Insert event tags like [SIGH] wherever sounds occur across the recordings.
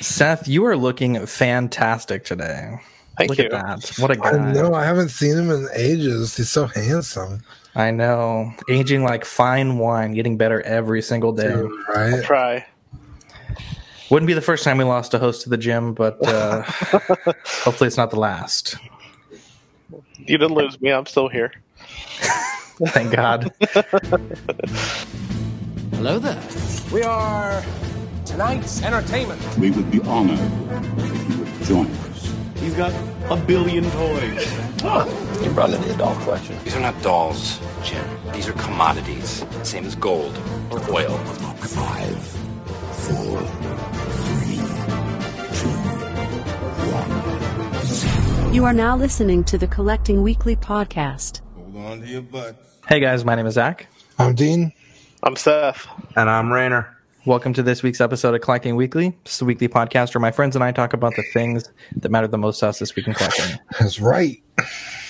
Seth, you are looking fantastic today. Thank Look you. at that. What a guy. know. I haven't seen him in ages. He's so handsome. I know. Aging like fine wine, getting better every single day. Dude, right? Try. Wouldn't be the first time we lost a host to the gym, but uh, [LAUGHS] hopefully it's not the last. You didn't lose me. I'm still here. [LAUGHS] Thank God. [LAUGHS] Hello there. We are tonight's entertainment. We would be honored if you would join us. He's got a billion toys. You brought in the doll collection. These are not dolls, Jim. These are commodities. Same as gold or oil. Five, four, three, two, one, zero. You are now listening to the Collecting Weekly podcast. Hold on to your butts. hey guys, my name is Zach. I'm Dean. I'm Seth. And I'm Rayner. Welcome to this week's episode of Collecting Weekly. This is a weekly podcast where my friends and I talk about the things that matter the most to us this week in collecting. [LAUGHS] That's right.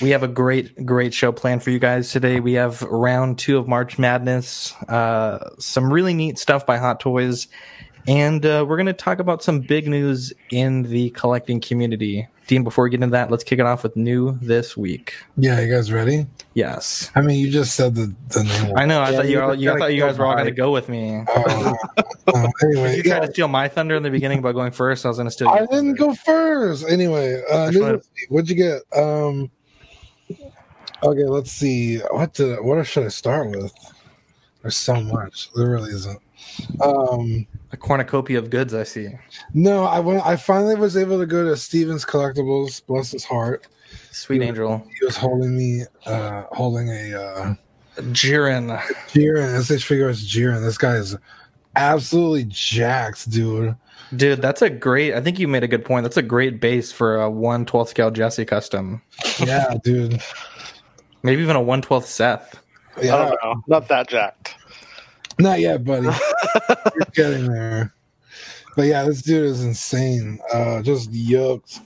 We have a great, great show planned for you guys today. We have round two of March Madness, uh, some really neat stuff by Hot Toys, and uh, we're going to talk about some big news in the collecting community. Dean, before we get into that, let's kick it off with new this week. Yeah, you guys ready? Yes, I mean, you just said the, the name. I know. I Yeah, thought you, all, you, I thought you guys were all going to go with me. [LAUGHS] Uh, uh, anyway, You tried to steal my thunder in the beginning by going first. I was going to steal. I didn't go first. Anyway, uh, new what'd you get? Um, okay, let's see. What did what should I start with? There's so much. There really isn't. Um, a cornucopia of goods. I see. no, I went. I finally was able to go to Stevens Collectibles. Bless his heart. Sweet Yeah. Angel, He was holding me, uh, holding a uh, Jiren. Jiren. SH Figuarts Jiren. This guy is absolutely jacked, dude. Dude, that's a great. I think you made a good point. That's a great base for a 1 12th scale Jesse custom. Yeah, dude. Maybe even a 1 12th Seth. I Yeah, don't know. Not that jacked. Not yet, buddy. [LAUGHS] You're getting there. But yeah, this dude is insane. Uh, just yoked.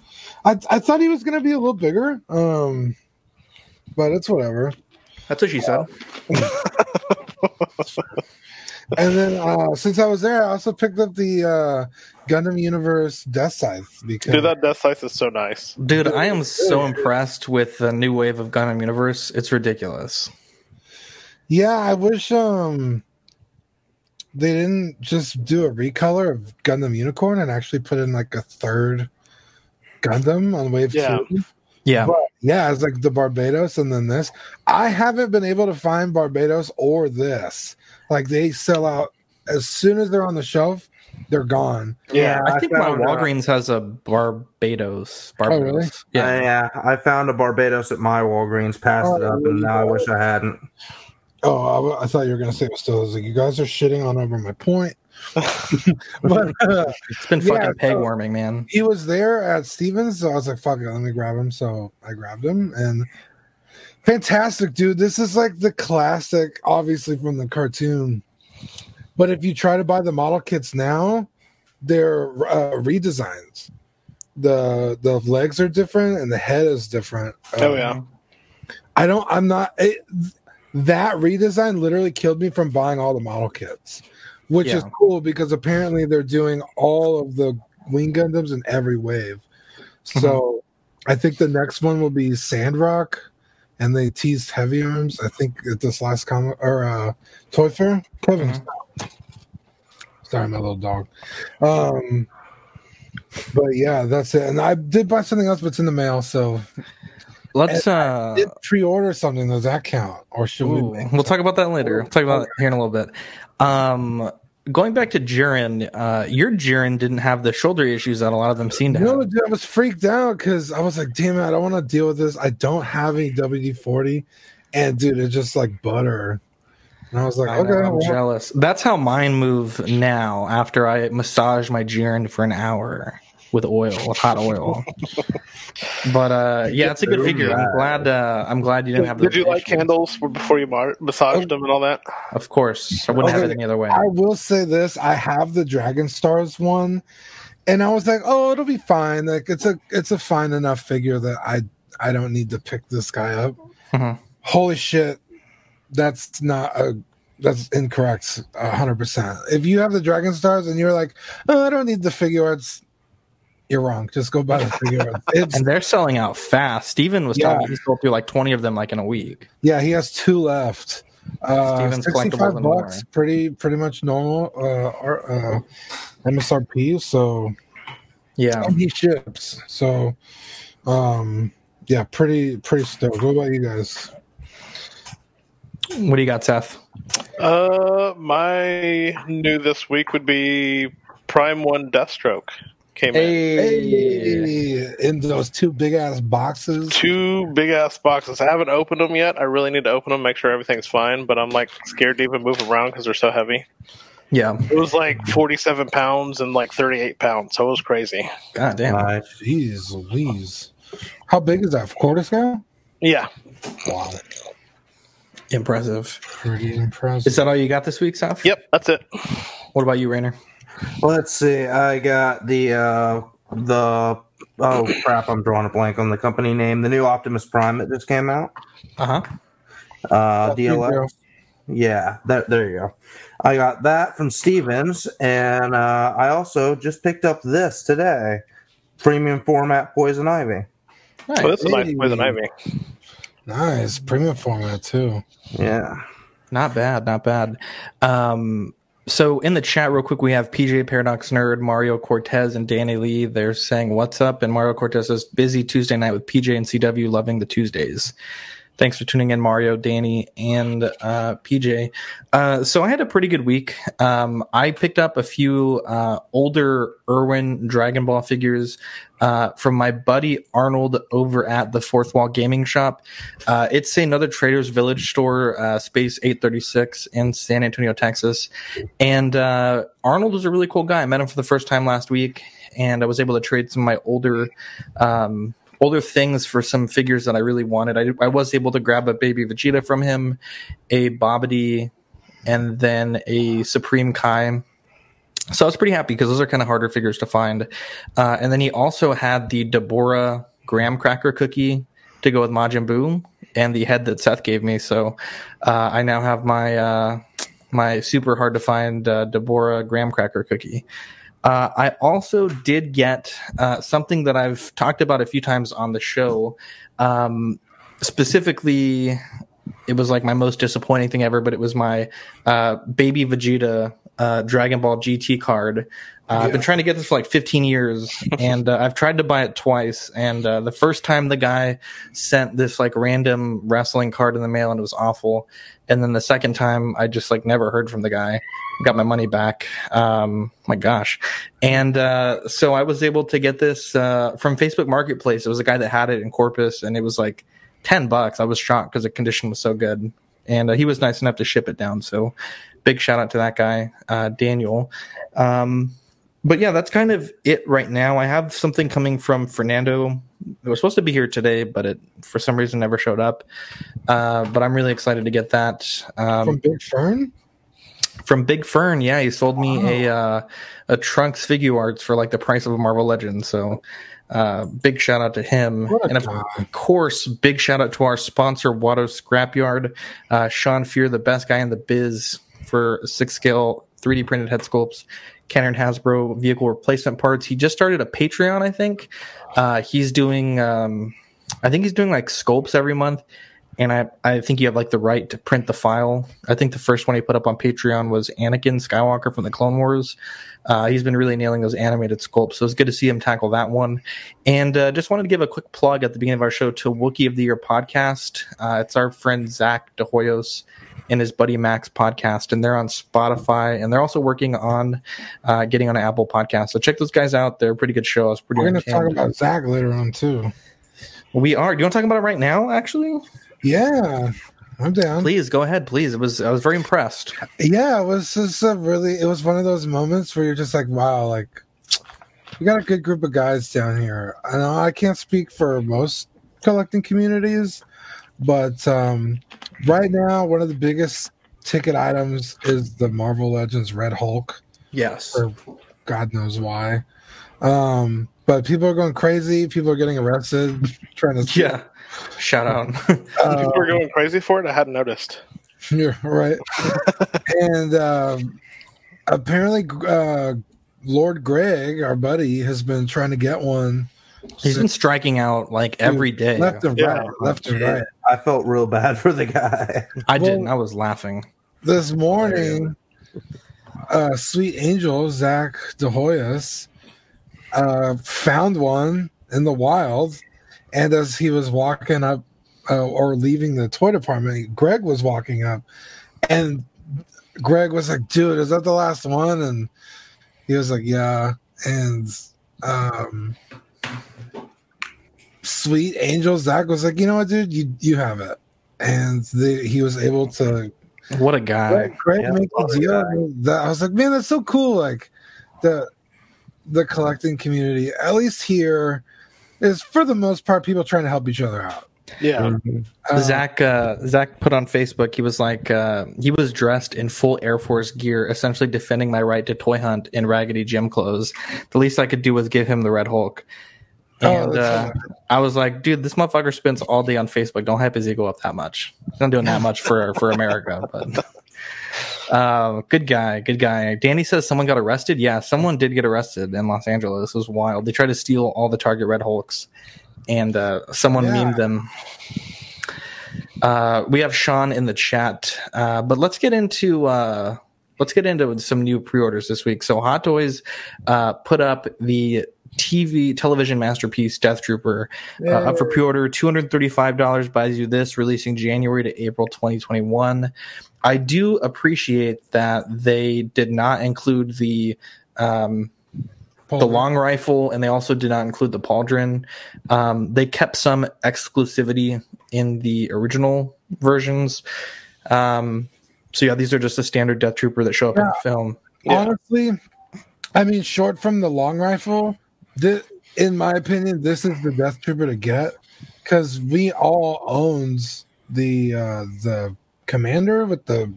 I I thought he was gonna be a little bigger. Um, but it's whatever. That's what she said. [LAUGHS] And then uh, since I was there, I also picked up the uh, Gundam Universe Death Scythe because Dude, that Deathscythe is so nice. Dude, I am so impressed with the new wave of Gundam Universe. It's ridiculous. yeah, I wish um they didn't just do a recolor of Gundam Unicorn and actually put in like a third Gundam on Wave Yeah. Two. Yeah. But yeah, it's like the Barbatos and then this. I haven't been able to find Barbatos or this. Like they sell out as soon as they're on the shelf, they're gone. Yeah. I think my found, Walgreens has a Barbatos. Oh, Barbatos. really? Yeah. Uh, yeah, I found a Barbatos at my Walgreens, passed it up, and now I wish I hadn't. Oh, I thought you were gonna say it was still. I was like, you guys are shitting on over my point. [LAUGHS] [LAUGHS] but uh, It's been Yeah, fucking peg so- warming, man. he was there at Stevens, so I was like, "Fuck it, let me grab him." So I grabbed him, and fantastic, dude. This is like the classic, obviously from the cartoon. But if you try to buy the model kits now, they're uh, redesigns. the The legs are different, and the head is different. Oh Um, yeah. I don't. I'm not. It, that redesign literally killed me from buying all the model kits, which is cool because apparently they're doing all of the Wing Gundams in every wave. So I think the next one will be Sandrock, and they teased Heavy Arms. I think at this last comic or uh, Toy Fair. Kevin, stop. sorry, my little dog. Um, but yeah, that's it. And I did buy something else, but it's in the mail. So Let's uh pre-order something. Does that count, or should Ooh, we? we'll talk about that later. We'll talk about it here in a little bit. Um, going back to Jiren, uh, your Jiren didn't have the shoulder issues that a lot of them seem to have. No, dude, I was freaked out because I was like, "Damn it, I don't want to deal with this. I don't have any WD forty, and dude, it's just like butter." And I was like, I know, "Okay, I'm well, jealous. That's how mine move now. After I massage my Jiren for an hour with oil, with hot [LAUGHS] oil. but uh, yeah, it's a good figure. I'm glad. Uh, I'm glad you didn't have. Did those you light issues. candles before you mar- massaged them and all that? Of course, I wouldn't have it any other way. I will say this: I have the Dragon Stars one, and I was like, "Oh, it'll be fine. Like it's a it's a fine enough figure that I I don't need to pick this guy up." Mhm. Holy shit, that's not a that's incorrect. hundred percent. If you have the Dragon Stars and you're like, oh, I don't need the Figuarts, you're wrong. Just go buy the figure arts. It's And they're selling out fast. Steven was Yeah. telling me he sold through like 20 of them like in a week. yeah, he has two left. Uh, Steven's Sixty-five and more. bucks, pretty pretty much normal. Uh, uh, MSRP. So Yeah. and he ships. So, um, yeah, pretty pretty stoked. What about you guys? What do you got, Seth? Uh, my new this week would be Prime One Deathstroke. Came in Hey, in those two big ass boxes. two big ass boxes. I haven't opened them yet. I really need to open them, make sure everything's fine. But I'm like scared to even move around because they're so heavy. Yeah. It was like 47 pounds and like 38 pounds, so it was crazy. God damn. Nice. Jeez Louise. How big is that? Quarter scale? Yeah, Wow. Impressive. Pretty impressive. Is that all you got this week, Seth? yep, that's it. What about you, Rainer? Let's see. I got the uh the oh crap, I'm drawing a blank on the company name. The new Optimus Prime that just came out. Uh huh. Uh There you. DLX. Yeah, there, there you go. I got that from Stevens, and uh, I also just picked up this today. Premium format Poison Ivy. Oh, this is nice poison ivy. Nice. Premium format too. Yeah. Not bad, not bad. Um, so in the chat, real quick, we have PJ Paradox Nerd, Mario Cortez, and Danny Lee. They're saying what's up, and Mario Cortez says busy Tuesday night with PJ and CW, loving the Tuesdays. Thanks for tuning in, Mario, Danny, and uh, PJ. Uh, so I had a pretty good week. Um, I picked up a few uh, older Irwin Dragon Ball figures uh, from my buddy Arnold over at the Fourth Wall Gaming Shop. Uh, it's another Trader's Village store, uh, Space 836 in San Antonio, Texas. And Arnold was a really cool guy. I met him for the first time last week, and I was able to trade some of my older. Um, older things for some figures that I really wanted. I, I was able to grab a baby Vegeta from him, a Babidi, and then a Supreme Kai. So I was pretty happy because those are kind of harder figures to find. Uh, and then he also had the Dabura graham cracker cookie to go with Majin Buu and the head that Seth gave me. So uh, I now have my uh, my super hard to find uh, Dabura graham cracker cookie. Uh, I also did get uh, something that I've talked about a few times on the show. Um, specifically, it was like my most disappointing thing ever, but it was my uh, baby Vegeta uh, Dragon Ball GT card. Uh, I've been trying to get this for like 15 years, [LAUGHS] and uh, I've tried to buy it twice. And uh, the first time the guy sent this like random wrestling card in the mail, and it was awful. And then the second time, I just like never heard from the guy. Got my money back. Um, my gosh. And uh, so I was able to get this uh, from Facebook Marketplace. It was a guy that had it in Corpus, and it was like 10 bucks. I was shocked because the condition was so good. And uh, he was nice enough to ship it down. So big shout out to that guy, uh, Daniel. Um, but yeah, that's kind of it right now. I have something coming from Fernando. It was supposed to be here today, but it for some reason never showed up. Uh, but I'm really excited to get that. Um, From Big Fern? From Big Fern, yeah, he sold me a uh, a Trunks figure arts for like the price of a Marvel Legend. So uh, big shout out to him, and of guy. course, big shout out to our sponsor, Watto Scrapyard. Uh, Sean Fear, the best guy in the biz for six scale 3D printed head sculpts, and Hasbro vehicle replacement parts. He just started a Patreon, I think. Uh, he's doing, um, I think he's doing like sculpts every month and I, I think you have like the right to print the file. I think the first one he put up on Patreon was Anakin Skywalker from the Clone Wars. Uh, he's been really nailing those animated sculpts, so it's good to see him tackle that one. And uh, just wanted to give a quick plug at the beginning of our show to Wookiee of the Year podcast. Uh, it's our friend Zach DeHoyos and his buddy Max podcast, and they're on Spotify, and they're also working on uh, getting on an Apple podcast. So check those guys out; they're a pretty good show. I was pretty. We're going to talk about Zach later on too. We are. Do you want to talk about it right now? Actually, Yeah, I'm down. please go ahead. Please, it was. I was very impressed. Yeah, it was just a really. It was one of those moments where you're just like, wow, like we got a good group of guys down here. I know I can't speak for most collecting communities, but um, right now, one of the biggest ticket items is the Marvel Legends Red Hulk. Yes. for God knows why. Um, but people are going crazy. People are getting arrested [LAUGHS] trying to. Yeah. Shout out. [LAUGHS] Uh, People were going crazy for it. I hadn't noticed. You're right. [LAUGHS] and um, apparently, uh, Lord Greg, our buddy, has been trying to get one. He's been striking out like every day. left and Yeah. right, left and right. I felt real bad for the guy. I Well- didn't. I was laughing. This morning, uh, Sweet Angel Zach DeHoyos uh, found one in the wild, and as he was walking up uh, or leaving the toy department, Greg was walking up, and Greg was like, "Dude, is that the last one?" And he was like, "Yeah." And um, Sweet Angel Zach was like, "You know what, dude? You you have it." And the, he was able to What a guy. Greg, Greg Yeah, make love the the deal. That I was like, man, that's so cool. Like the the collecting community, at least here, is for the most part people trying to help each other out. Yeah. Uh, Zach uh, Zach put on Facebook. He was like, uh, he was dressed in full Air Force gear, essentially defending my right to toy hunt in raggedy gym clothes. The least I could do was give him the Red Hulk. Oh, And that's uh, I was like, dude, this motherfucker spends all day on Facebook. Don't hype his ego up that much. He's not doing that much for for America, but. Um, good guy, good guy. Danny says someone got arrested. Yeah, someone did get arrested in Los Angeles. It was wild. They tried to steal all the Target Red Hulks, and uh, someone Yeah. memed them. Uh, we have Sean in the chat, uh, but let's get into uh, let's get into some new pre-orders this week. So Hot Toys uh, put up the TV television masterpiece Death Trooper uh, up for pre-order. Two hundred thirty-five dollars buys you this, releasing January to April twenty twenty-one. I do appreciate that they did not include the um, the long rifle, and they also did not include the pauldron. Um, they kept some exclusivity in the original versions. Um, so yeah, these are just a standard Death Trooper that show up in the film. Honestly, I mean, short from the long rifle, thi- in my opinion, this is the Death Trooper to get because we all owns the uh, the commander with the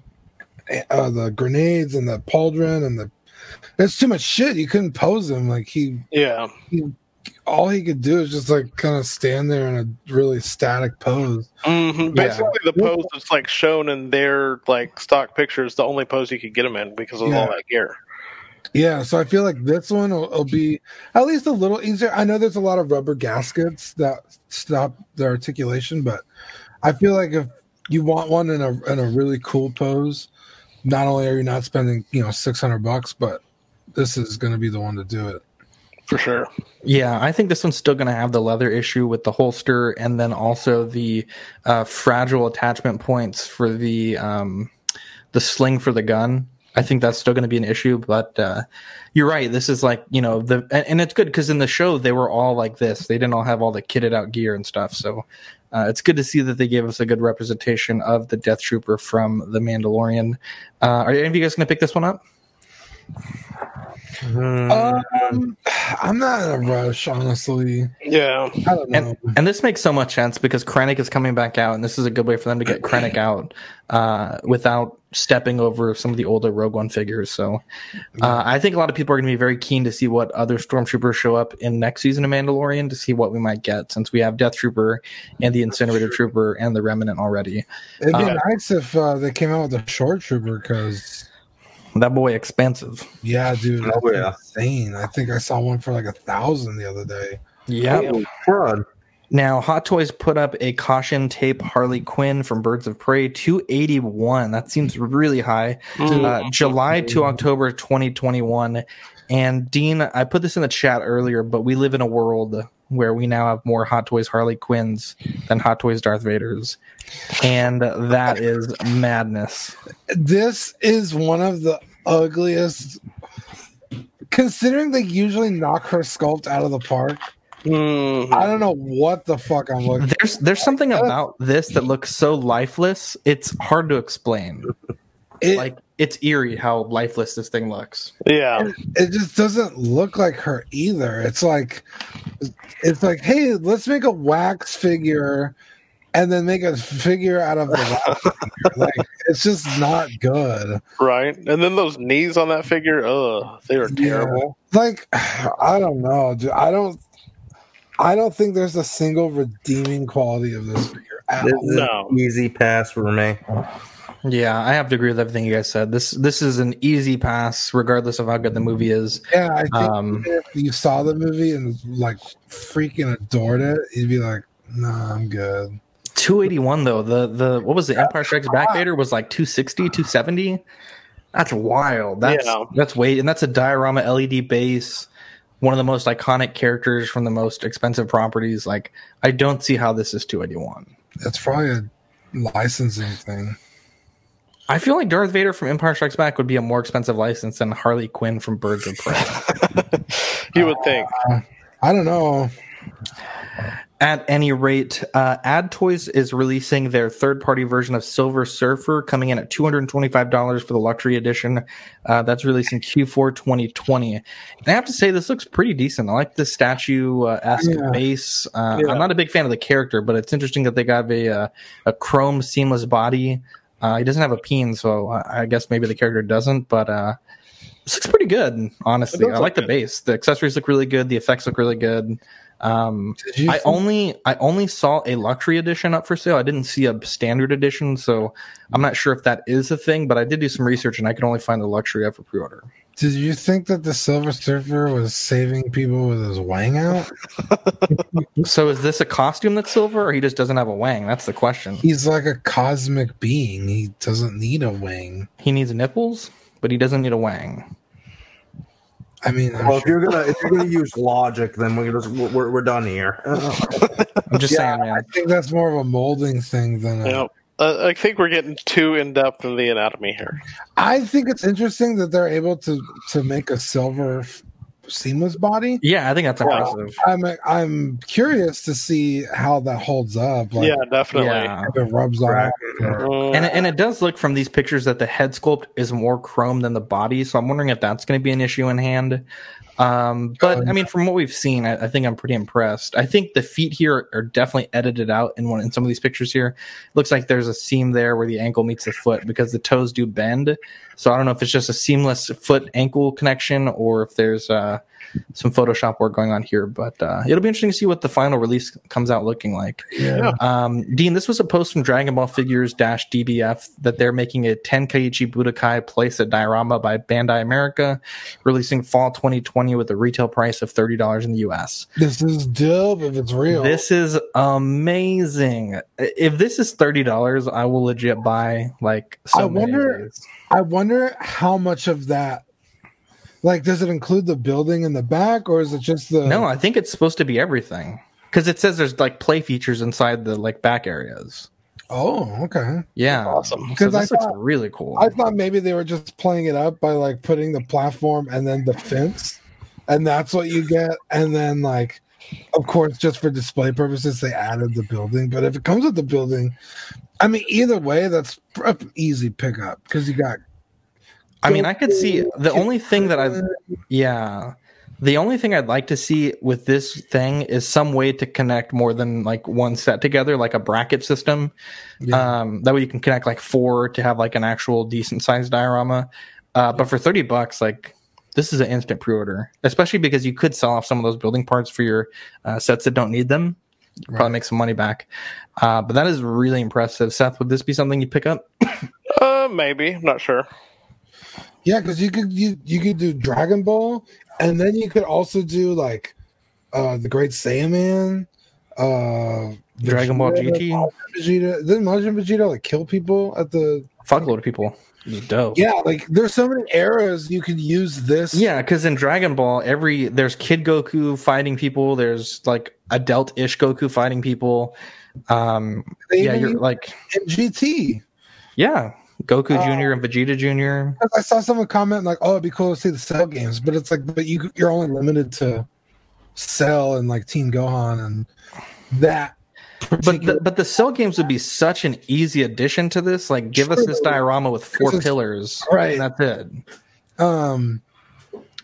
uh, the grenades and the pauldron and the. There's too much shit. You couldn't pose him like he Yeah. all he could do is just like kind of stand there in a really static pose. hmm Basically, the pose that's like shown in their like stock pictures, the only pose you could get him in because of all that gear. Yeah, so I feel like this one will, will be at least a little easier. I know there's a lot of rubber gaskets that stop the articulation, but I feel like if you want one in a in a really cool pose, not only are you not spending you know six hundred bucks, but this is going to be the one to do it. For sure. Yeah, I think this one's still going to have the leather issue with the holster, and then also the uh, fragile attachment points for the um, the sling for the gun. I think that's still going to be an issue, but uh, you're right. This is like you know the and, and it's good because in the show they were all like this. They didn't all have all the kitted out gear and stuff. So uh, it's good to see that they gave us a good representation of the Death Trooper from the Mandalorian. Uh, are any of you guys going to pick this one up? Um, I'm not in a rush, honestly. Yeah. I don't know. And, and this makes so much sense because Krennic is coming back out, and this is a good way for them to get Krennic out uh, without stepping over some of the older Rogue One figures. So uh, I think a lot of people are going to be very keen to see what other Stormtroopers show up in next season of Mandalorian to see what we might get since we have Death Trooper and the Incinerator Trooper and the Remnant already. It'd be Uh, nice if uh, they came out with a short trooper because That boy expensive. yeah, dude, Oh, that's yeah. insane. I think I saw one for like a thousand the other day. Yeah. Holy crud. Now, Hot Toys put up a caution tape Harley Quinn from Birds of Prey 281. That seems really high. Uh, July to October 2021. And Dean, I put this in the chat earlier, but we live in a world where we now have more Hot Toys Harley Quinns than Hot Toys Darth Vaders. And that is madness. This is one of the ugliest. Considering they usually knock her sculpt out of the park, Mhm. I don't know what the fuck I'm looking. There's there's something [LAUGHS] about this that looks so lifeless. It's hard to explain. It, Like it's eerie how lifeless this thing looks. Yeah. it just doesn't look like her either. It's like it's like, hey, let's make a wax figure and then make a figure out of the wax [LAUGHS] figure. Like it's just not good. Right. And then those knees on that figure, ugh, they are terrible. Like [SIGHS] I don't know, dude. I don't I don't think there's a single redeeming quality of this figure at This all. is No. an easy pass for me. Yeah, I have to agree with everything you guys said. This this is an easy pass, regardless of how good the movie is. Yeah, I think Um, if you saw the movie and like freaking adored it, you'd be like, "Nah, I'm good." 281 though. The the what was the Empire Strikes Back Vader was like 260, 270. That's wild. That's Yeah. that's way and that's a diorama LED base. One of the most iconic characters from the most expensive properties. Like I don't see how this is 281. That's probably a licensing thing. I feel like Darth Vader from Empire Strikes Back would be a more expensive license than Harley Quinn from Birds of Prey. [LAUGHS] You would think. Uh, I don't know. At any rate, uh, Ad Toys is releasing their third party version of Silver Surfer, coming in at $225 for the luxury edition. Uh, that's releasing Q4 2020. And I have to say, this looks pretty decent. I like the statue uh, esque Yeah. base. Uh, Yeah. I'm not a big fan of the character, but it's interesting that they got a, uh, a chrome seamless body. Uh, he doesn't have a peen, so I guess maybe the character doesn't, but uh, this looks pretty good, honestly. I like the base. The accessories look really good, the effects look really good. Um, I only I only saw a luxury edition up for sale. I didn't see a standard edition, so I'm not sure if that is a thing. But I did do some research, and I could only find the luxury up for pre-order. Did you think that the Silver Surfer was saving people with his wang out? [LAUGHS] So is this a costume that's silver, or he just doesn't have a wang? That's the question. He's like a cosmic being. He doesn't need a wing. He needs nipples, but he doesn't need a wang. I mean, I'm Well, if you're gonna if you're gonna use logic, then we're just we're, we're done here. [LAUGHS] I'm just yeah, saying, man. I think that's more of a molding thing than a, Yep. Uh, I think we're getting too in depth in the anatomy here. I think it's interesting that they're able to to make a silver f- seamless body. Yeah, I think that's impressive. I'm I'm curious to see how that holds up. Like, yeah, definitely. Yeah. if it rubs off. or- Mm, And, and it does look from these pictures that the head sculpt is more chrome than the body, so I'm wondering if that's going to be an issue in hand. Um, but I mean, from what we've seen, I, I think I'm pretty impressed. I think the feet here are definitely edited out in one in some of these pictures here. Looks like there's a seam there where the ankle meets the foot because the toes do bend. So I don't know if it's just a seamless foot ankle connection or if there's uh, some Photoshop work going on here. But uh, it'll be interesting to see what the final release comes out looking like. yeah. Um, Dean, this was a post from Dragon Ball Figures Dash DBF that they're making a Tenkaichi Budokai playset diorama by Bandai America, releasing fall 2020 with a retail price of $30 in the US. This is dope if it's real. This is amazing. If this is $30, I will legit buy like so I many wonder- of these. I wonder how much of that. Like, does it include the building in the back, or is it just the? No, I think it's supposed to be everything. Because it says there's like play features inside the like back areas. Oh, okay. Yeah. Awesome. So Because I this looks thought- really cool. I thought maybe they were just playing it up by like putting the platform and then the fence, and that's what you get. And then like, of course, just for display purposes, they added the building. But if it comes with the building, I mean, either way, that's a easy pickup because you got. I mean, I could see the only thing that I, yeah, the only thing I'd like to see with this thing is some way to connect more than like one set together, like a bracket system. Yeah. Um, that way you can connect like four to have like an actual decent sized diorama. Uh, but for 30 bucks, like this is an instant pre order, especially because you could sell off some of those building parts for your uh, sets that don't need them. Probably make some money back. Uh, but that is really impressive. Seth, would this be something you pick up? [COUGHS] Uh, maybe. I'm not sure. Yeah, because you could you you could do Dragon Ball, and then you could also do like uh the Great Saiyaman, uh Dragon Ball GT? Majin Vegeta. Didn't Majin Vegeta like kill people at the? Fuckload of people. Dope. Yeah, like there's so many eras you could use this. Yeah, because in Dragon Ball, every there's Kid Goku fighting people. There's like adult-ish Goku fighting people. Um, They yeah, you're like, GT. yeah, Goku Uh, Junior and Vegeta Junior. I saw someone comment like, "Oh, it'd be cool to see the Cell games," but it's like, but you you're only limited to Cell and like Team Gohan and that. But the, but the Cell games would be such an easy addition to this. Like, give us this diorama with four This is- pillars, right. And that's it. Um,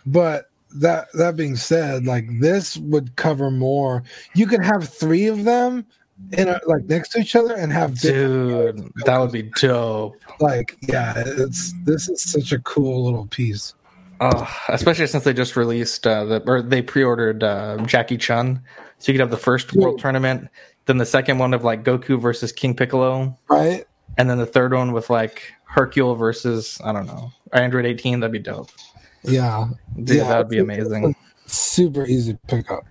but that that being said, like this would cover more. You could have three of them in a, like next to each other and have Dude, that would be dope. like yeah. It's this is such a cool little piece. Oh, especially since they just released uh, the or they pre-ordered uh, Jackie Chun, so you could have the first World Tournament, then the second one of like Goku versus King Piccolo. Right? and then the third one with like Hercule versus I don't know Android 18. That'd be dope. Yeah, Dude, Yeah, that'd be amazing. super easy pickup.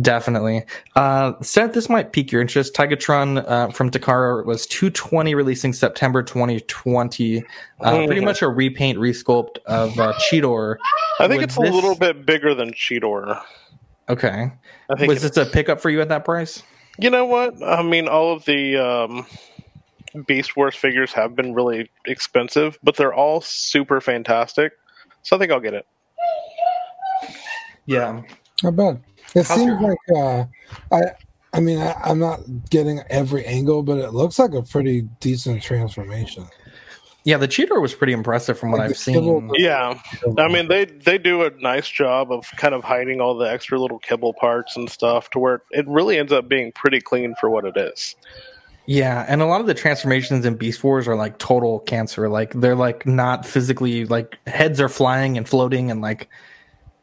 Definitely. Uh, Seth, this might pique your interest. Tigatron uh, from Takara was 220 releasing September 2020. Uh, Pretty Mhm. much a repaint, resculpt of uh, Cheetor. I think Would it's a little bit bigger than Cheetor. Okay. I think Was it's- this a pickup for you at that price? You know what? I mean, all of the um, Beast Wars figures have been really expensive, but they're all super fantastic. So I think I'll get it. Yeah. Not bad. It How's seems your- like uh, I. I mean, I, I'm not getting every angle, but it looks like a pretty decent transformation. Yeah, the Cheetor was pretty impressive from what Like I've seen. Yeah, I mean they they do a nice job of kind of hiding all the extra little kibble parts and stuff to where it really ends up being pretty clean for what it is. Yeah, and a lot of the transformations in Beast Wars are like total cancer. Like they're like not physically like heads are flying and floating and like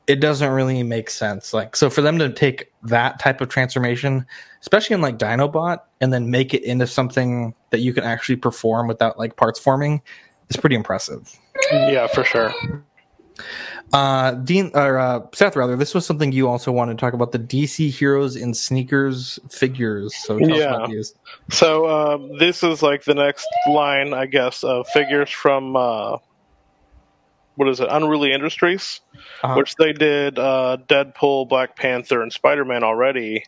it doesn't really make sense. Like so for them to take that type of transformation, especially in like Dinobot, and then make it into something that you can actually perform without like parts forming is pretty impressive. Yeah, for sure. Uh Dean or uh Seth rather, this was something you also wanted to talk about the DC Heroes in Sneakers figures. So tell us Yeah. So um, this is like the next line, I guess, of figures from uh, what is it, Unruly Industries, Uh-huh. which they did uh, Deadpool, Black Panther, and Spider Man already,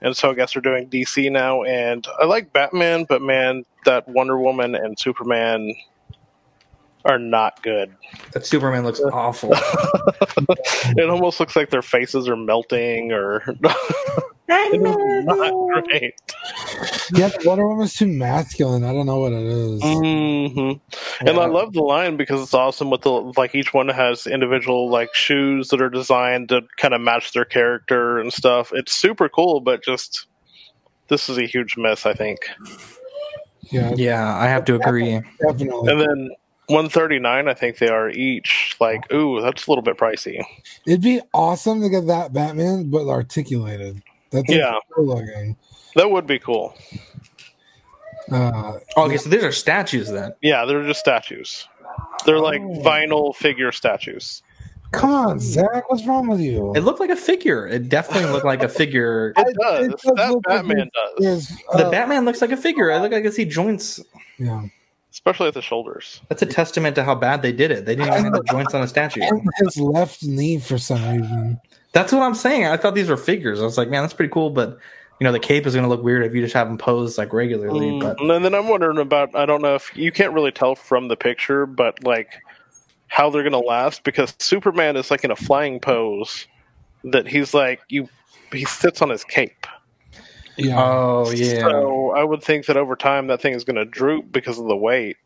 and so I guess they're doing DC now. And I like Batman, but man, that Wonder Woman and Superman are not good. That Superman looks [LAUGHS] awful. it almost looks like their faces are melting, or [LAUGHS] it is not great. Yeah, the Wonder Woman's too masculine. I don't know what it is. hmm And I love the line because it's awesome. With the like, each one has individual like shoes that are designed to kind of match their character and stuff. It's super cool, but just this is a huge mess, I think. Yeah, Yeah, I have to agree. definitely. And then 139, I think they are each. Like, ooh, that's a little bit pricey. It'd be awesome to get that Batman, but articulated. That's Yeah. cool looking. That would be cool. Uh, Okay, so these are statues then. Yeah, they're just statues. They're like Oh. vinyl figure statues. come on, Zach, what's wrong with you? It looked like a figure. It definitely looked like a figure. [LAUGHS] It does. it does that look like Batman does, There's, The uh, Batman looks like a figure. I look like I can see joints. yeah, especially at the shoulders. That's a testament to how bad they did it. They didn't even have the [LAUGHS] joints on a statue. his left knee for some reason. That's what I'm saying. I thought these were figures. I was like, man, that's pretty cool, but you know, the cape is going to look weird if you just have them posed like regularly. But Mm, and then I'm wondering about I don't know if you can't really tell from the picture, but like how they're gonna last because Superman is like in a flying pose that he's like you he sits on his cape. Yeah, oh yeah, So I would think that over time that thing is gonna droop because of the weight.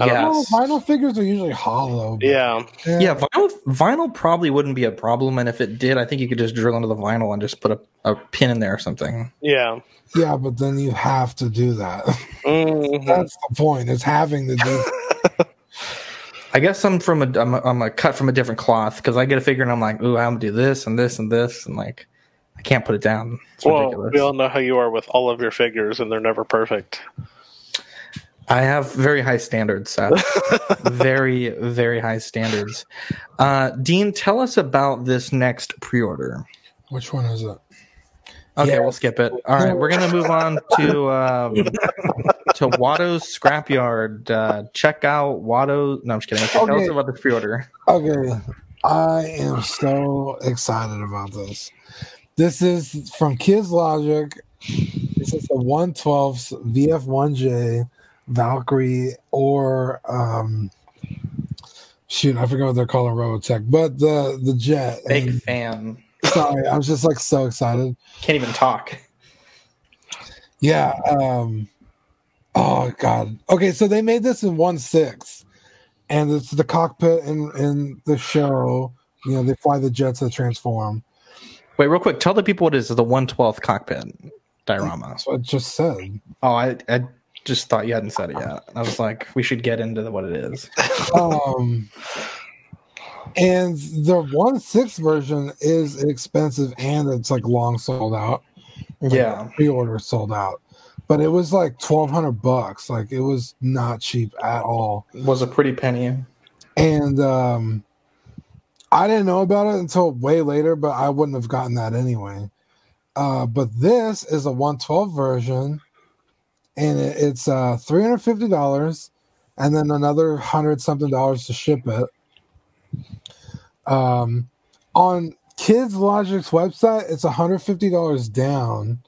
I don't know. yes. Well, vinyl figures are usually hollow. but- Yeah. Yeah, vinyl, vinyl probably wouldn't be a problem, and if it did, I think you could just drill into the vinyl and just put a, a pin in there or something. Yeah. yeah, but then you have to do that. [LAUGHS] Mhm. That's the point. It's having to do. [LAUGHS] I guess I'm from a I'm a, I'm a cut from a different cloth because I get a figure and I'm like, ooh, I'm gonna do this and this and this and like I can't put it down. It's Well, ridiculous. we all know how you are with all of your figures, and they're never perfect. I have very high standards, Seth. [LAUGHS] very very high standards. Uh, Dean, tell us about this next pre-order. Which one is it? Okay, Yeah. we'll skip it. All right, we're gonna move on to um, to Watto's Scrapyard. Uh, check out Watto. No, I'm just kidding. Okay, Tell us about the pre-order. Okay, I am so excited about this. This is from Kids Logic. This is the 112 VF1J Valkyrie or um shoot, I forgot what they're calling Robotech, but the the jet. Big And- fan. sorry, I was just like so excited. Can't even talk. Yeah. Um oh god. Okay, so they made this in one six. And it's the cockpit in in the show. You know, they fly the jets that transform. Wait, real quick. Tell the people what it is. The 112th cockpit diorama. That's what I just said. Oh, I, I just thought you hadn't said it yet. I was like, we should get into the, what it is. Um and the one six version is expensive and it's like long sold out. Yeah. Pre order sold out. but it was like twelve hundred bucks. Like it was not cheap at all. Was a pretty penny. And um, I didn't know about it until way later, but I wouldn't have gotten that anyway. Uh, but this is a 112 version, and it, it's uh, $350 and then another hundred something dollars to ship it. Um, on Kids Logic's website, it's $150 down,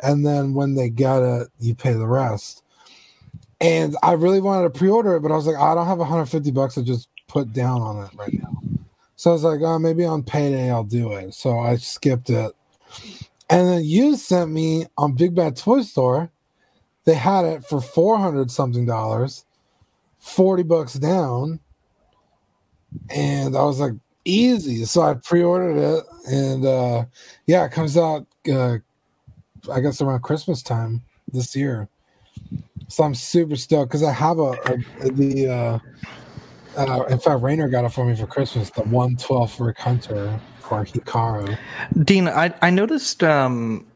and then when they get it, you pay the rest. And I really wanted to pre-order it, but I was like, I don't have 150 bucks to just put down on it right now. So I was like, oh, maybe on payday I'll do it. So I skipped it. And then you sent me on Big Bad Toy Store. They had it for four hundred something dollars, forty bucks down, and I was like, easy. So I pre-ordered it, and uh, yeah, it comes out. Uh, I guess around Christmas time this year. So I'm super stoked because I have a, a the. Uh, uh, in fact, Rainer got it for me for Christmas. The one twelve Rick Hunter for Hikaru. Dean, I I noticed um,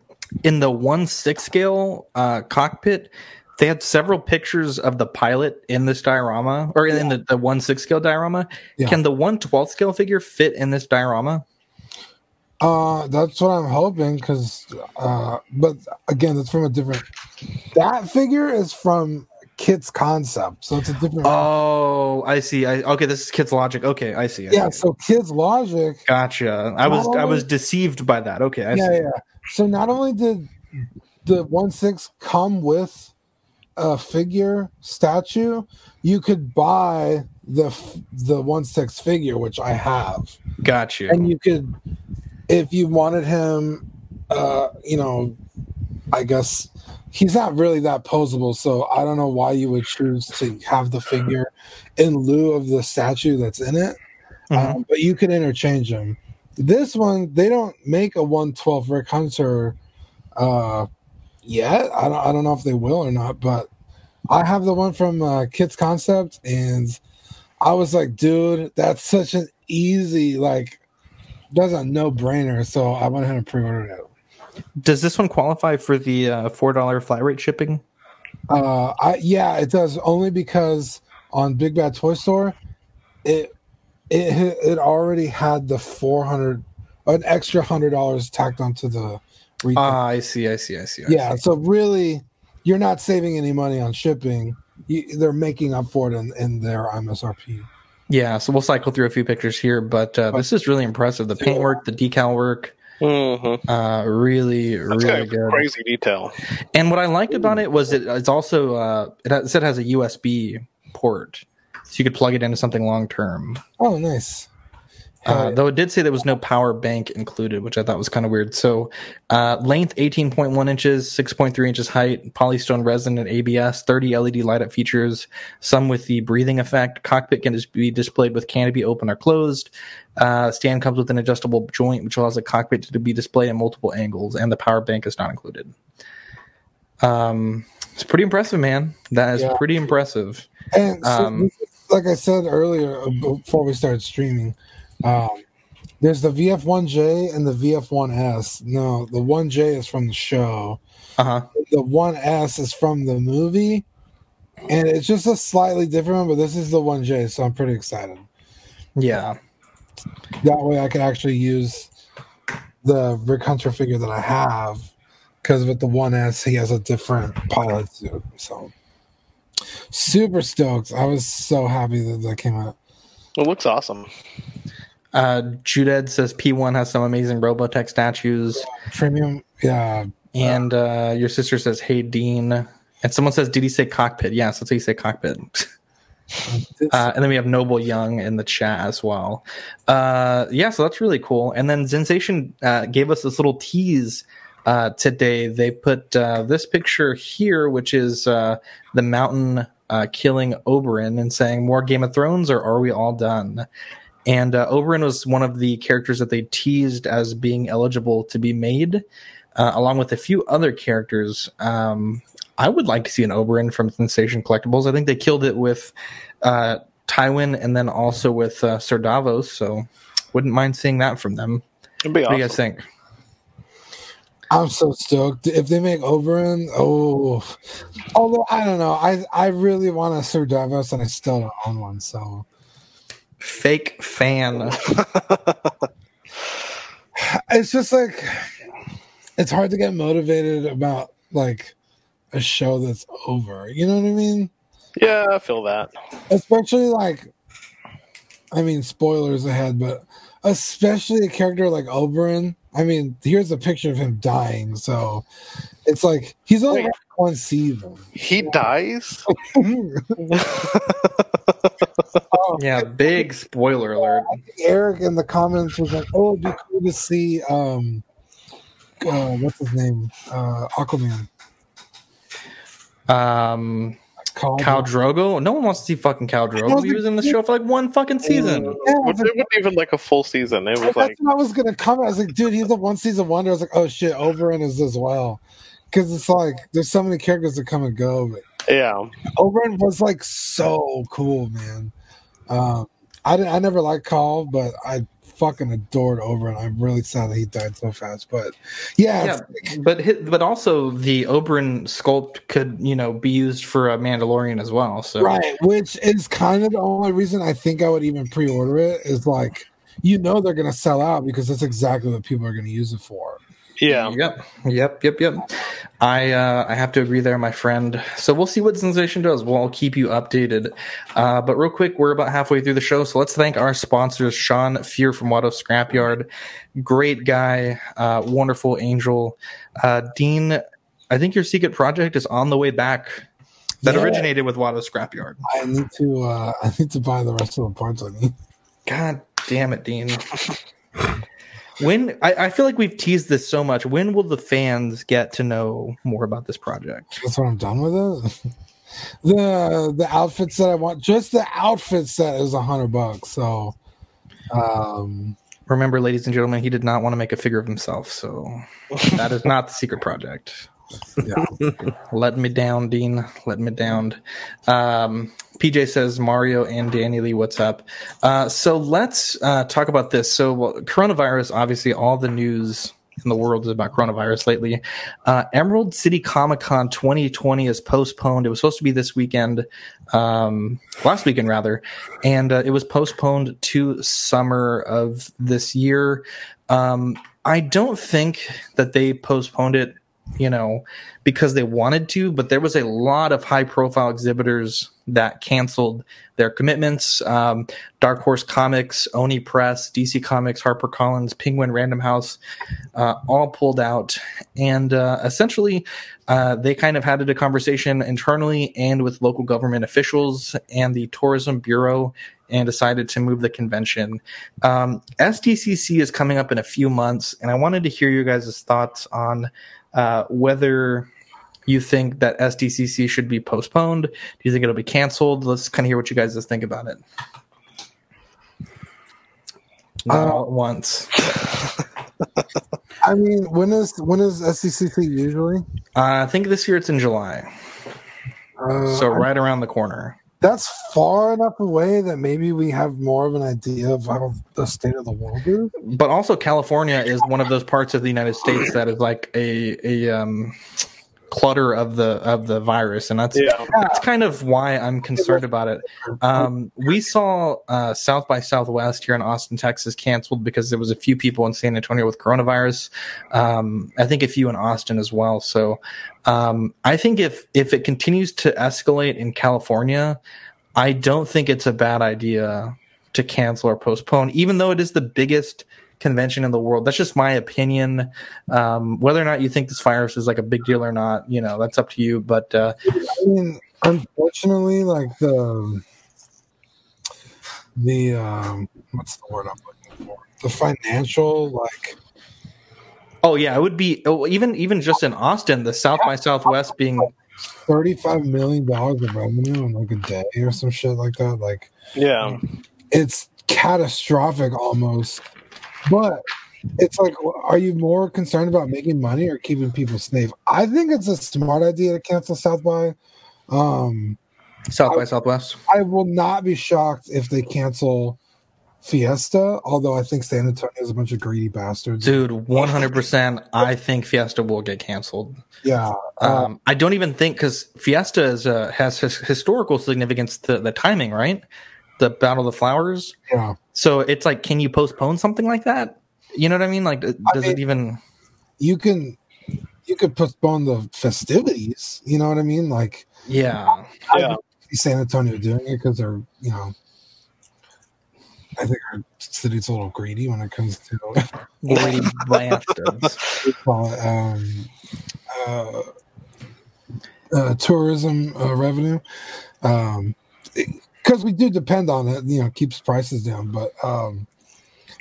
in the one six scale uh, cockpit, they had several pictures of the pilot in this diorama, or in the, the one six scale diorama. Yeah. Can the one twelve scale figure fit in this diorama? Uh, that's what I'm hoping because, uh, but again, it's from a different. That figure is from Kitz Concept, so it's a different. Oh, I see. I okay. This is Kids Logic. Okay, I see. I yeah, see. so Kids Logic. Gotcha. I was I was deceived by that. Okay, I yeah, see. yeah. So not only did the one six come with a figure statue, you could buy the the one six figure, which I have, Got you. and you could, if you wanted him, uh, you know, I guess he's not really that posable, so I don't know why you would choose to have the figure in lieu of the statue that's in it. Mhm. Um, but you can interchange them. This one, they don't make a 112 Rick Hunter uh, yet. I don't, I don't know if they will or not, but I have the one from uh, Kitz Concept, and I was like, dude, that's such an easy, like, that's a no brainer. So I went ahead and pre ordered it. Does this one qualify for the uh, four dollar flat rate shipping? Uh, I yeah, it does only because on Big Bad Toy Store, it it it already had the four hundred an extra hundred dollars tacked onto the retail. Ah, I see. I see. I see. I yeah, see. so really, you're not saving any money on shipping. You, they're making up for it in, in their MSRP. Yeah, so we'll cycle through a few pictures here, but uh, this is really impressive. The paintwork, the decal work, Mm-hmm. uh, really, That's really kind of good. crazy detail. And what I liked about it was it, it's also uh, it, has, said it has a USB port, so you could plug it into something long term. Oh, nice. Uh, though it did say there was no power bank included, which I thought was kind of weird. So, uh, length 18.1 inches, 6.3 inches height, polystone resin and ABS, 30 LED light up features, some with the breathing effect. Cockpit can just be displayed with canopy open or closed. Uh, stand comes with an adjustable joint, which allows the cockpit to be displayed at multiple angles, and the power bank is not included. Um, it's pretty impressive, man. That is Yeah. pretty impressive. And so, Um, like I said earlier, uh, before we started streaming, um, there's the VF1J and the VF1S. No, the 1J is from the show. Uh huh. The 1S is from the movie, and it's just a slightly different one. But this is the 1J, so I'm pretty excited. Yeah. That way, I can actually use the Rick Hunter figure that I have, because with the 1S, he has a different pilot suit. So, super stoked! I was so happy that that came out. It looks awesome. Uh, Juded says P1 has some amazing Robotech statues. Premium, yeah. And uh, your sister says, "Hey Dean," and someone says, "Did he say cockpit?" Yes, that's how you say cockpit. [LAUGHS] uh, and then we have Noble Young in the chat as well. Uh, yeah, so that's really cool. And then Sensation uh, gave us this little tease uh, today. They put uh, this picture here, which is uh, the mountain uh, killing Oberyn and saying, "More Game of Thrones, or are we all done?" And uh, Oberyn was one of the characters that they teased as being eligible to be made, uh, along with a few other characters. Um, I would like to see an Oberyn from Sensation Collectibles. I think they killed it with uh, Tywin and then also with uh, Sir Davos, so wouldn't mind seeing that from them. It'd be What do you guys think? I'm so stoked. If they make Oberyn, oh, although I don't know, I I really want a Sir Davos, and I still don't own one. So Fake fan. [LAUGHS] it's just like it's hard to get motivated about like a show that's over. You know what I mean? Yeah, I feel that. Especially like, I mean, spoilers ahead, but especially a character like Oberyn. I mean, here's a picture of him dying, so it's like he's only Wait. got one season. He dies. Oh, [LAUGHS] [LAUGHS] yeah, big spoiler alert. Eric in the comments was like, "Oh, it'd be cool to see um, uh, what's his name, uh, Aquaman." Um, Khal Cal Drogo. No one wants to see fucking Khal Drogo. He was in the show for like one fucking season. Yeah, It was like, wasn't even like a full season. It was that's like what I was gonna come. I was like, "Dude, he's a one season wonder." I was like, "Oh shit, Oberyn is as well," because it's like there's so many characters that come and go, but yeah. Oberyn was like so cool, man. Um, I didn't, I never liked Khal, but I fucking adored Oberyn. I'm really sad that he died so fast. But yeah, Yeah, but but also the Oberyn sculpt could you know be used for a Mandalorian as well. So right. Which is kind of the only reason I think I would even pre-order it is like you know they're gonna sell out because that's exactly what people are gonna use it for. Yeah. Yep. Yep. Yep. Yep. I uh, I have to agree there, my friend. So we'll see what Sensation does. We'll keep you updated. Uh, but real quick, we're about halfway through the show, so let's thank our sponsors, Sean Fear from Watto Scrapyard. Great guy, uh, wonderful angel. Uh, Dean, I think your secret project is on the way back. That Yeah. originated with Watto Scrapyard. I need to uh I need to buy the rest of the parts I need. God damn it, Dean. [LAUGHS] When I, I feel like we've teased this so much, when will the fans get to know more about this project? That's what I'm done with it. [LAUGHS] the the outfits that I want, just the outfit set is a hundred bucks. So, um, Remember, ladies and gentlemen, he did not want to make a figure of himself, so that is not the secret project. Yeah, [LAUGHS] Let me down, Dean. Let me down. Um, PJ says Mario and Danny Lee, what's up? Uh, so let's uh, talk about this. So well, coronavirus, obviously, all the news in the world is about coronavirus lately. Uh, Emerald City Comic Con 2020 is postponed. It was supposed to be this weekend, um, last weekend rather, and uh, it was postponed to summer of this year. Um, I don't think that they postponed it you know, because they wanted to, but there was a lot of high profile exhibitors that canceled their commitments. Um, Dark Horse Comics, Oni Press, DC Comics, HarperCollins, Penguin Random House, uh, all pulled out. And uh, essentially, uh, they kind of had a conversation internally and with local government officials and the Tourism Bureau and decided to move the convention. Um, SDCC is coming up in a few months, and I wanted to hear your guys' thoughts on uh, whether you think that SDCC should be postponed. Do you think it'll be canceled? Let's kind of hear what you guys just think about it. Not Uh, all at once. [LAUGHS] I mean, when is when is SCCC usually? Uh, I think this year it's in July, Uh, so right around the corner. That's far enough away that maybe we have more of an idea of how the state of the world is. But also, California is one of those parts of the United States that is like a a um, clutter of the of the virus, and that's Yeah. that's kind of why I'm concerned about it. Um, we saw uh, South by Southwest here in Austin, Texas, canceled because there was a few people in San Antonio with coronavirus. Um, I think a few in Austin as well. So um, I think if if it continues to escalate in California, I don't think it's a bad idea to cancel or postpone, even though it is the biggest convention in the world. That's just my opinion. Um, whether or not you think this virus is like a big deal or not, you know, that's up to you. But uh, I mean, unfortunately, like the the um, what's the word I'm looking for? The financial like Oh yeah, it would be oh, even even just in Austin, the South by Southwest being thirty-five million dollars of revenue in like a day or some shit like that. Like Yeah. it's catastrophic almost. But it's like, are you more concerned about making money or keeping people safe? I think it's a smart idea to cancel South by. Um, South by Southwest. I will not be shocked if they cancel Fiesta, although I think San Antonio is a bunch of greedy bastards. Dude, 100%. I think Fiesta will get canceled. Yeah. uh, Um, I don't even think because Fiesta is, uh, has his historical significance to the timing, right? The Battle of the Flowers. yeah. So it's like, can you postpone something like that? You know what I mean? Like, does I it even? You can you could postpone the festivities. You know what I mean? Like Yeah, Yeah. San Antonio doing it because they're you know. I think our city's a little greedy when it comes to [LAUGHS] greedy bastards. call it, um, uh, uh, tourism uh, revenue. Um, because we do depend on it, you know, keeps prices down. But um,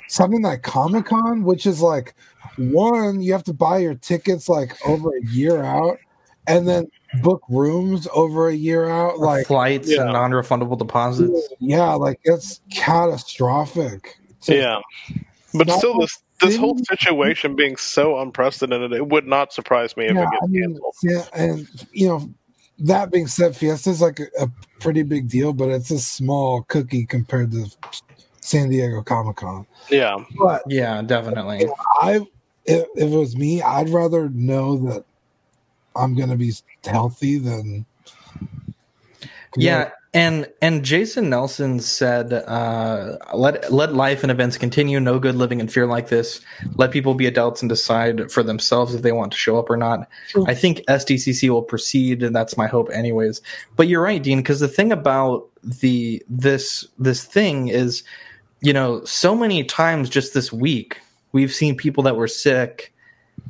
something like Comic Con, which is like one, you have to buy your tickets like over a year out, and then book rooms over a year out. Like, Flights Yeah. and non-refundable deposits. yeah, like it's catastrophic. So- Yeah. But still, this this whole situation being so unprecedented, it would not surprise me if yeah, it gets I mean, canceled. yeah, and you know, that being said, Fiesta is like a, a pretty big deal, but it's a small cookie compared to San Diego Comic Con. Yeah. But Yeah, definitely. I, if, if it was me, I'd rather know that I'm going to be healthy than. Yeah, and and Jason Nelson said, uh, "Let let life and events continue. No good living in fear like this. Let people be adults and decide for themselves if they want to show up or not." I think SDCC will proceed, and that's my hope, anyways. But you're right, Dean, because the thing about the this this thing is, you know, so many times just this week we've seen people that were sick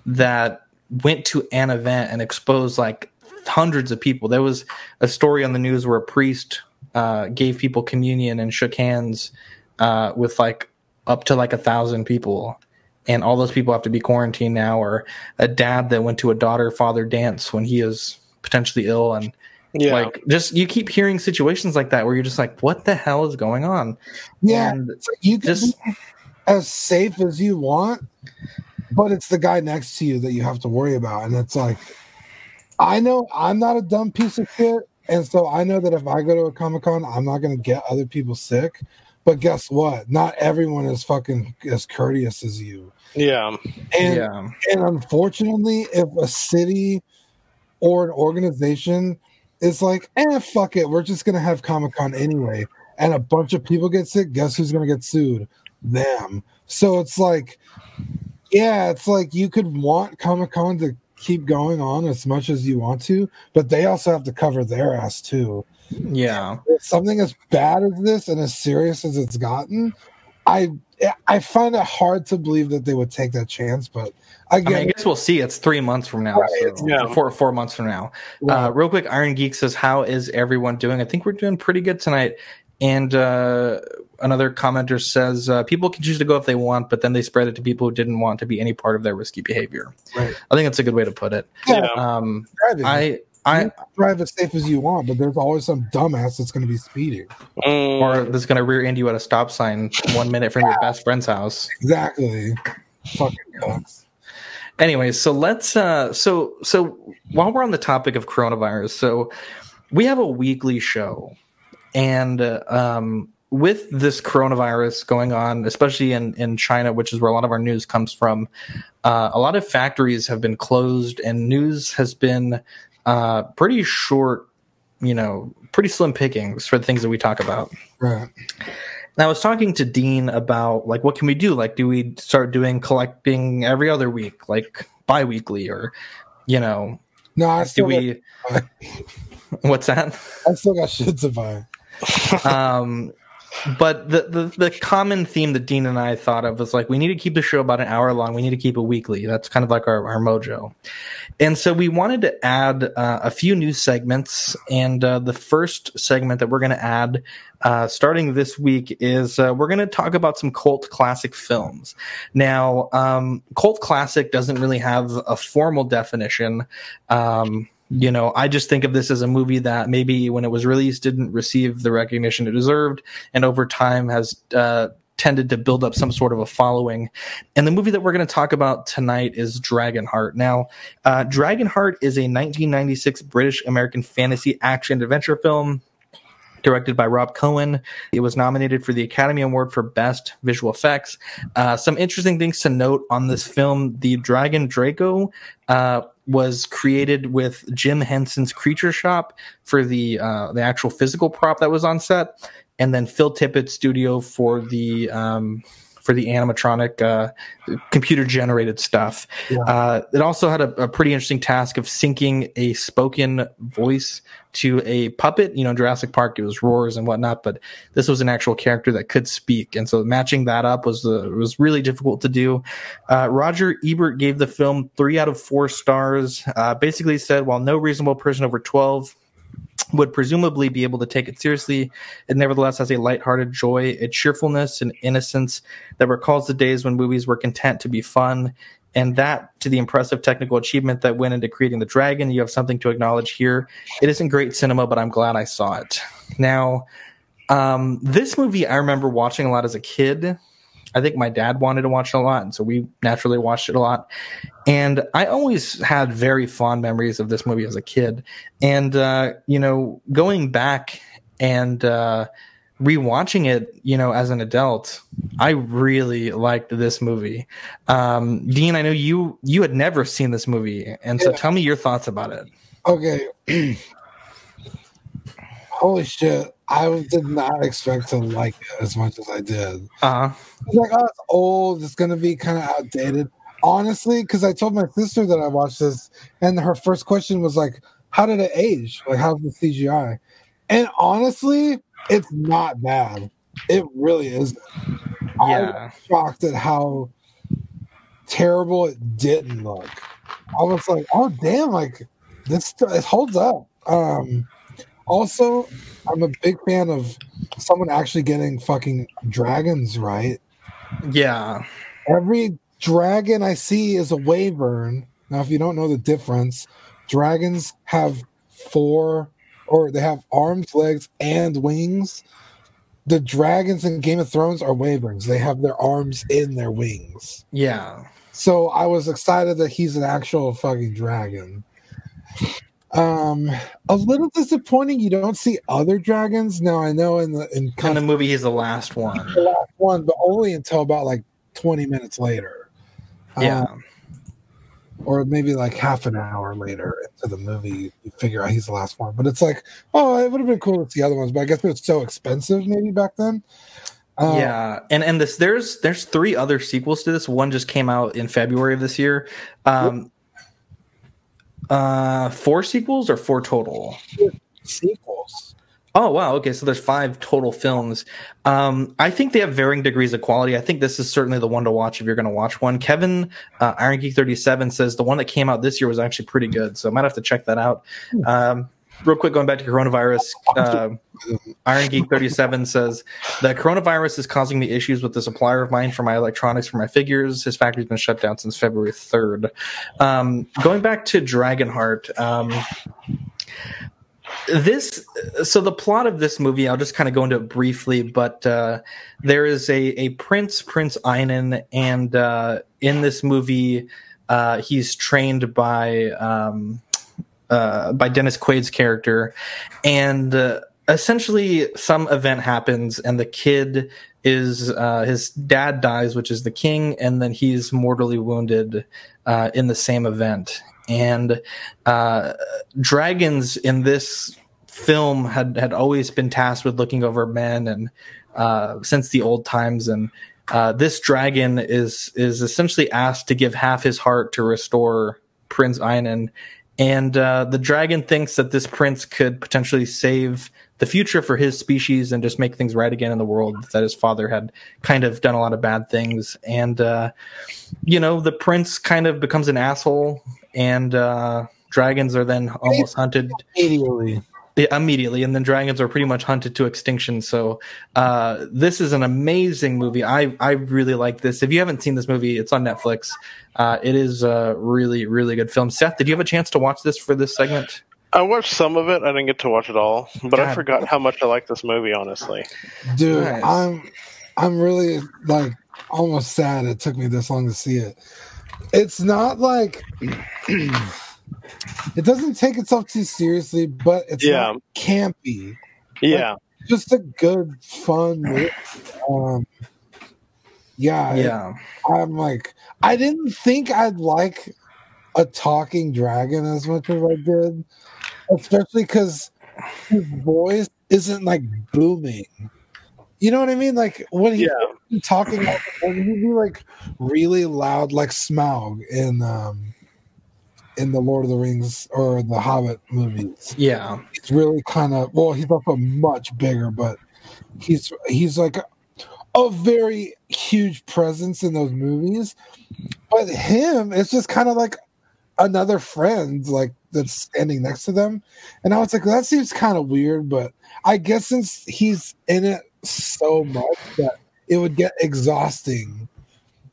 that went to an event and exposed like hundreds of people. There was a story on the news where a priest uh, gave people communion and shook hands uh, with like up to like a thousand people, and all those people have to be quarantined now. Or a dad that went to a daughter father dance when he is potentially ill, and Yeah. like just you keep hearing situations like that where you're just like, what the hell is going on? Yeah, And it's you can just be as safe as you want, but it's the guy next to you that you have to worry about. And it's like, I know I'm not a dumb piece of shit. And so I know that if I go to a Comic Con, I'm not going to get other people sick. But guess what? Not everyone is fucking as courteous as you. Yeah. And, yeah, and unfortunately, if a city or an organization is like, eh, fuck it, we're just going to have Comic Con anyway, and a bunch of people get sick, guess who's going to get sued? Them. So it's like, yeah, it's like you could want Comic Con to keep going on as much as you want to, but they also have to cover their ass too. yeah. Something as bad as this and as serious as it's gotten, I I find it hard to believe that they would take that chance, but I I mean, I guess we'll see. It's three months from now, Right, so yeah. four four months from now. Right. Uh, real quick, Iron Geek says, "How is everyone doing?" I think we're doing pretty good tonight. And uh, another commenter says, uh, "People can choose to go if they want, but then they spread it to people who didn't want to be any part of their risky behavior." Right. I think that's a good way to put it. Yeah. Um. I, I, you can drive as safe as you want, but there's always some dumbass that's going to be speeding. Mm, or that's going to rear end you at a stop sign one minute from your best friend's house. Exactly. Fucking cucks. Anyways, so let's uh so so while we're on the topic of coronavirus, so we have a weekly show and um with this coronavirus going on, especially in in China, which is where a lot of our news comes from, uh, a lot of factories have been closed and news has been uh pretty short, you know, pretty slim pickings for the things that we talk about. Right. And I was talking to Dean about like what can we do? Like, do we start doing collecting every other week, like bi-weekly, or you know, No, I do we? What's that? I still got shit to buy. [LAUGHS] um, but the, the the common theme that Dean and I thought of was like we need to keep the show about an hour long. We need to keep it weekly. That's kind of like our, our mojo. And so we wanted to add uh, a few new segments. And uh, the first segment that we're going to add, uh, starting this week, is uh, we're going to talk about some cult classic films. Now, um, cult classic doesn't really have a formal definition. Um, you know, I just think of this as a movie that maybe when it was released didn't receive the recognition it deserved, and over time has uh, tended to build up some sort of a following. And the movie that we're going to talk about tonight is Dragonheart. Now, uh, Dragonheart is a 1996 British American fantasy action adventure film directed by Rob Cohen. It was nominated for the Academy Award for Best Visual Effects. Uh, some interesting things to note on this film: the Dragon Draco uh, was created with Jim Henson's Creature Shop for the uh, the actual physical prop that was on set, and then Phil Tippett's studio for the um, for the animatronic uh, computer generated stuff. Yeah. Uh, it also had a, a pretty interesting task of syncing a spoken voice to a puppet. You know, in Jurassic Park, it was roars and whatnot, but this was an actual character that could speak, and so matching that up was was really difficult to do. Uh, Roger Ebert gave the film three out of four stars. Uh, basically, said while no reasonable person over twelve would presumably be able to take it seriously. It nevertheless has a lighthearted joy, a cheerfulness, and innocence that recalls the days when movies were content to be fun. And that, to the impressive technical achievement that went into creating the dragon, you have something to acknowledge here. It isn't great cinema, but I'm glad I saw it. Now, um, this movie I remember watching a lot as a kid. I think my dad wanted to watch it a lot, and so we naturally watched it a lot. And I always had very fond memories of this movie as a kid. And uh, you know, going back and uh, rewatching it, you know, as an adult, I really liked this movie. Um, Dean, I know you you had never seen this movie, and so Yeah. tell me your thoughts about it. Okay. [CLEARS THROAT] Holy shit. I did not expect to like it as much as I did. Uh, It's like, oh, it's old. It's going to be kind of outdated. Honestly, because I told my sister that I watched this, and her first question was like, how did it age? Like, how's the CGI? And honestly, it's not bad. It really isn't. I yeah, was shocked at how terrible it didn't look. I was like, oh damn, like this it holds up. Um also, I'm a big fan of someone actually getting fucking dragons right. yeah, Every dragon I see is a wyvern. Now, if you don't know the difference, dragons have four or they have arms, legs, and wings. The dragons in Game of Thrones are wyverns. They have their arms in their wings. yeah. So I was excited that he's an actual fucking dragon. Um, a little disappointing you don't see other dragons. Now I know in the in In kind the movie, he's the last one. the last one, but only until about like twenty minutes later. Yeah. Um, or maybe like half an hour later into the movie, you figure out he's the last one. But it's like, oh, it would have been cool to see other ones, but I guess it was so expensive maybe back then. Uh, yeah, and and this there's there's three other sequels to this. One just came out in February of this year. Um, uh, four sequels or four total? sequels. Oh wow, okay, so there's five total films. Um, I think they have varying degrees of quality. I think this is certainly the one to watch if you're going to watch one. Kevin uh, Iron Geek 37 says the one that came out this year was actually pretty good, so I might have to check that out. Um, real quick, going back to coronavirus, uh, Iron Geek 37 says that coronavirus is causing me issues with the supplier of mine for my electronics for my figures. His factory's been shut down since February 3rd. Um, going back to Dragonheart, um, this so the plot of this movie i'll just kind of go into it briefly but uh, there is a, a prince prince Einon and uh, in this movie uh, he's trained by um, uh, by dennis quaid's character. And uh, essentially some event happens and the kid is uh, his dad dies which is the king and then he's mortally wounded uh, in the same event. And uh, dragons in this film had had always been tasked with looking over men and uh, since the old times. And this dragon is is essentially asked to give half his heart to restore Prince Einon and uh, the dragon thinks that this prince could potentially save the future for his species and just make things right again in the world that his father had kind of done a lot of bad things and uh, you know the prince kind of becomes an asshole and uh, dragons are then almost hunted Immediately. Yeah, immediately and then dragons are pretty much hunted to extinction. So uh, this is an amazing movie. I i really like this. If you haven't seen this movie it's on netflix. Uh, it is a really really good film. Seth did you have a chance to watch this for this segment? I watched some of it. I didn't get to watch it all, but I forgot how much I like this movie. Honestly, dude Nice. i'm i'm really like almost sad it took me this long to see it. It's not like [CLEARS THROAT] it doesn't take itself too seriously but it's Yeah. not campy yeah, just a good, fun. [SIGHS] Um, yeah, Yeah. I'm like, I didn't think I'd like a talking dragon as much as I did, especially because his voice isn't like booming. You know what I mean? Like when he's Yeah. talking, like, he'd be like really loud, like Smaug in um in the Lord of the Rings or the Hobbit movies. Yeah. He's really kind of well, he's also much bigger, but he's he's like a, a very huge presence in those movies. But him, it's just kind of like another friend, like that's standing next to them. And I was like, that seems kind of weird, but I guess since he's in it so much that it would get exhausting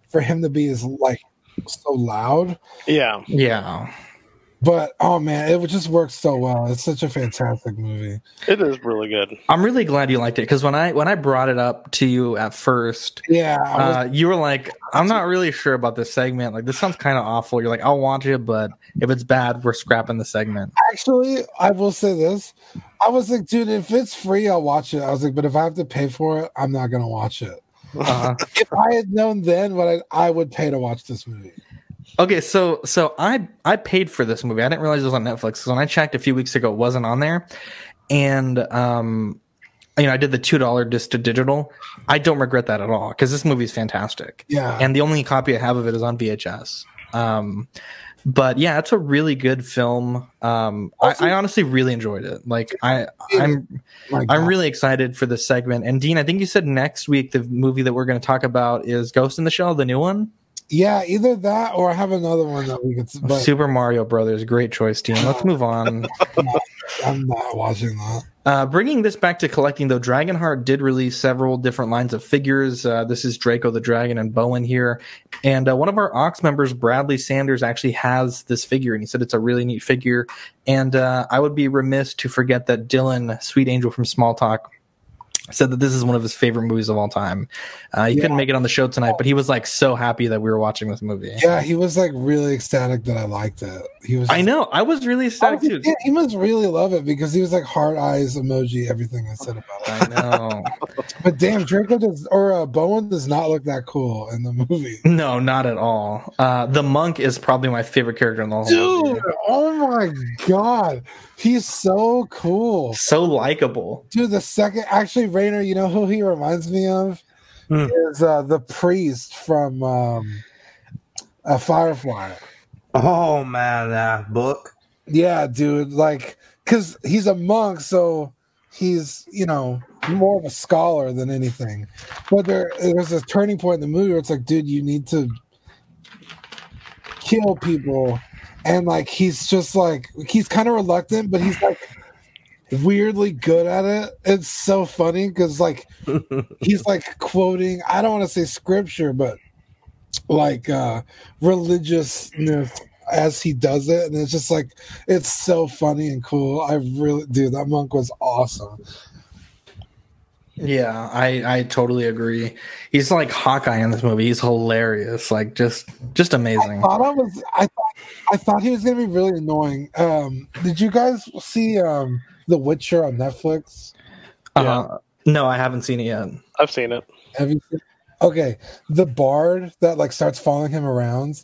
for him to be as like so loud. Yeah. Yeah. But oh man, it just works so well. It's such a fantastic movie. It is really good. I'm really glad you liked it because when I when I brought it up to you at first, Yeah, was- uh, you were like, "I'm not really sure about this segment. Like, this sounds kind of awful." You're like, "I'll watch it, but if it's bad, we're scrapping the segment." actually, I will say this. I was like, dude, if it's free, I'll watch it. I was like, but if I have to pay for it, I'm not gonna watch it. Uh, [LAUGHS] If I had known then what I, I would pay to watch this movie. okay, so so I I paid for this movie. I didn't realize it was on Netflix because when I checked a few weeks ago, it wasn't on there, and um, you know, I did the two dollar disc to digital. I don't regret that at all because this movie is fantastic. Yeah. and the only copy I have of it is on VHS. Um, but yeah, it's a really good film. Um, I, I honestly really enjoyed it. Like I, I'm, I'm really excited for this segment. And Dean, I think you said next week the movie that we're going to talk about is Ghost in the Shell, the new one. Yeah, either that or I have another one that we could. But Super Mario Brothers. Great choice, Dean. Let's move on. [LAUGHS] I'm not watching that. Uh, bringing this back to collecting, though, Dragonheart did release several different lines of figures. Uh, this is Draco the Dragon and Bowen here. And uh, one of our Ox members, Bradley Sanders, actually has this figure, and he said it's a really neat figure. And uh, I would be remiss to forget that Dylan, Sweet Angel from Small Talk, said that this is one of his favorite movies of all time. Uh, he couldn't make it on the show tonight, but he was like so happy that we were watching this movie. Yeah, he was like really ecstatic that I liked it. He was. I know. I was really ecstatic was too. yeah, he must really love it because he was like heart eyes emoji everything I said about it. I know. [LAUGHS] But damn, Draco does or uh, Bowen does not look that cool in the movie. [LAUGHS] No, not at all. Uh, the monk is probably my favorite character in the whole movie. Dude, oh my god, he's so cool. So likable. Dude, the second actually, Rainer, you know who he reminds me of Hmm. is uh, the priest from um, uh, Firefly. Oh man, that book. Yeah, dude, like because he's a monk, so he's you know more of a scholar than anything. But there, there's a turning point in the movie where it's like, dude, you need to kill people, and like he's just like he's kind of reluctant, but he's like weirdly good at it. It's so funny because like [LAUGHS] he's like quoting. I don't want to say scripture, but like uh religiousness as he does it and it's just like it's so funny and cool i really dude that monk was awesome Yeah, I I totally agree. He's like Hawkeye in this movie. He's hilarious. Like just just amazing. thought i was i thought i thought he was gonna be really annoying um did you guys see um the witcher on netflix Uh, no, I haven't seen it yet. I've seen it. have you seen okay the bard that like starts following him around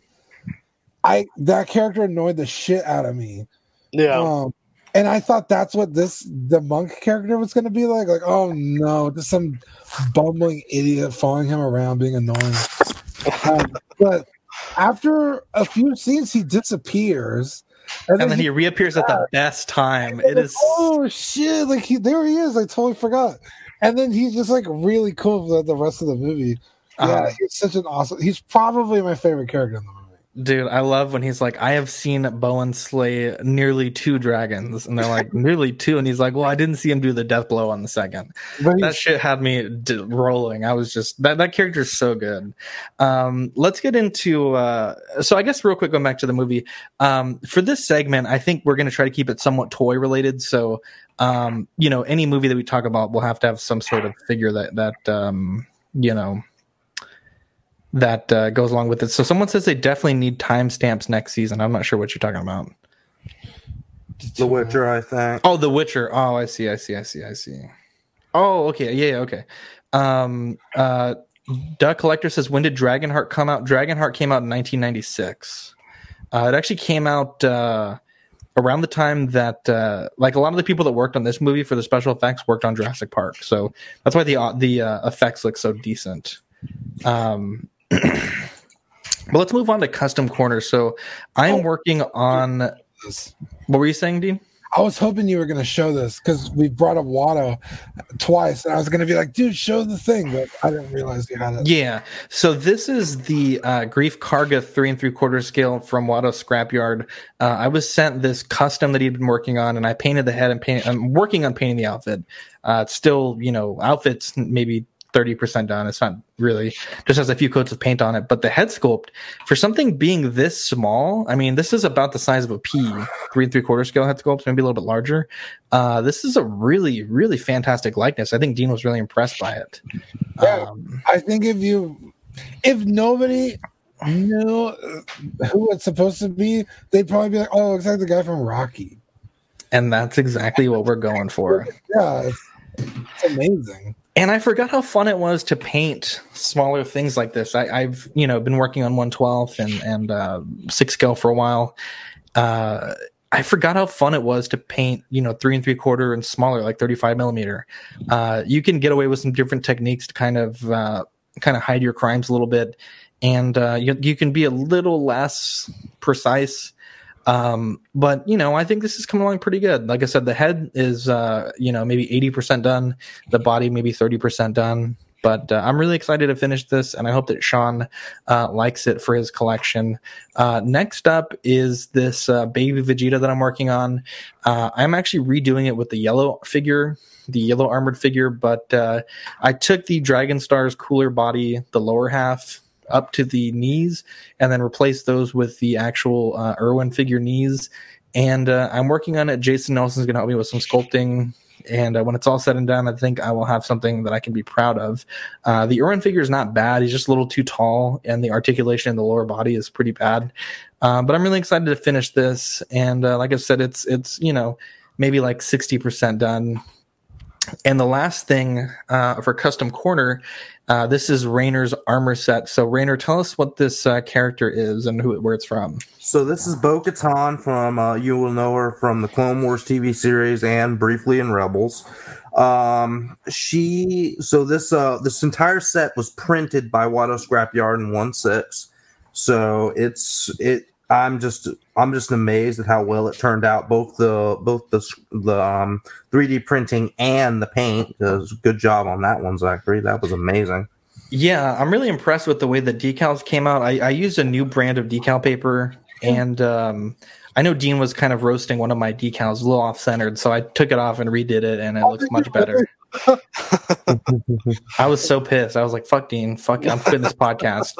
i that character annoyed the shit out of me Yeah. Um, and I thought that's what this the monk character was going to be like. Like, oh no, just some bumbling idiot following him around, being annoying. Um, but after a few scenes, he disappears, And then he reappears at the best time. It is oh shit! Like he there he is. I totally forgot. And then he's just like really cool for the rest of the movie. Yeah, Uh-huh. he's such an awesome. He's probably my favorite character in the movie. Dude, I love when he's like, I have seen Bowen slay nearly two dragons. And they're like, nearly two. And he's like, Well, I didn't see him do the death blow on the second. But that shit had me d- rolling. I was just that that character is so good. Um, let's get into uh, so I guess real quick going back to the movie. Um, for this segment, I think we're going to try to keep it somewhat toy related. So um, you know, any movie that we talk about, we'll have to have some sort of figure that that um, you know that uh, goes along with it. So someone says they definitely need timestamps next season. I'm not sure what you're talking about. The Witcher, I think. Oh, The Witcher. Oh, I see. I see. I see. I see. Oh, okay, yeah, yeah, okay. Um, uh, Duck Collector says, when did Dragonheart come out? Dragonheart came out in 1996. Uh, it actually came out uh, around the time that, uh, like, a lot of the people that worked on this movie for the special effects worked on Jurassic Park, so that's why the uh, the uh, effects look so decent. Um, but let's move on to custom corners. So I'm working on. What were you saying, Dean? I was hoping you were going to show this because we brought up Watto twice, and I was going to be like, "Dude, show the thing," but I didn't realize you had it. Yeah. So this is the uh, Greef Karga three and three quarter scale from Watto Scrapyard. Uh, I was sent this custom that he'd been working on, and I painted the head and paint. I'm working on painting the outfit. Uh, it's still, you know, outfits maybe 30% done. It's not really just has a few coats of paint on it, but the head sculpt for something being this small, I mean, this is about the size of a pea, three and three quarter scale head sculpt, maybe a little bit larger. Uh, this is a really, really fantastic likeness. I think Dean was really impressed by it. Yeah, Um, I think if you, if nobody knew who it's supposed to be, they'd probably be like, "Oh, it's like the guy from Rocky." and that's exactly what we're going for. [LAUGHS] Yeah, it's, it's amazing. And I forgot how fun it was to paint smaller things like this. I, I've you know been working on 112 and and uh, six scale for a while. Uh, I forgot how fun it was to paint you know three and three quarter and smaller like 35 millimeter. Uh, you can get away with some different techniques to kind of uh, kind of hide your crimes a little bit, and uh, you you can be a little less precise. Um, but you know, I think this is coming along pretty good. Like I said, the head is uh, you know maybe eighty percent done, the body maybe thirty percent done. But uh, I'm really excited to finish this, and I hope that Sean uh, likes it for his collection. Uh, next up is this uh, baby Vegeta that I'm working on. Uh, I'm actually redoing it with the yellow figure, the yellow armored figure, but uh, I took the Dragon Star's cooler body, the lower half, up to the knees and then replace those with the actual uh, Irwin figure knees. And uh, I'm working on it. Jason Nelson's going to help me with some sculpting. And uh, when it's all said and done, I think I will have something that I can be proud of. Uh, the Irwin figure is not bad. He's just a little too tall, and the articulation in the lower body is pretty bad. Uh, but I'm really excited to finish this. And uh, like I said, it's it's you know maybe like 60% done. And the last thing uh, for custom corner, uh, this is Rayner's armor set. So Rayner, tell us what this uh, character is and who where it's from. So this is Bo Katan from uh, you will know her from the Clone Wars TV series and briefly in Rebels. Um, she so this uh this entire set was printed by Watto Scrapyard in one six. So it's it. I'm just I'm just amazed at how well it turned out. Both the both the the um 3D printing and the paint. Does good job on that one, Zachary. That was amazing. Yeah, I'm really impressed with the way the decals came out. I, I used a new brand of decal paper, and um, I know Dean was kind of roasting one of my decals, a little off centered, so I took it off and redid it, and it looks much better. I was so pissed. I was like, "Fuck Dean, fuck, I'm quitting this podcast."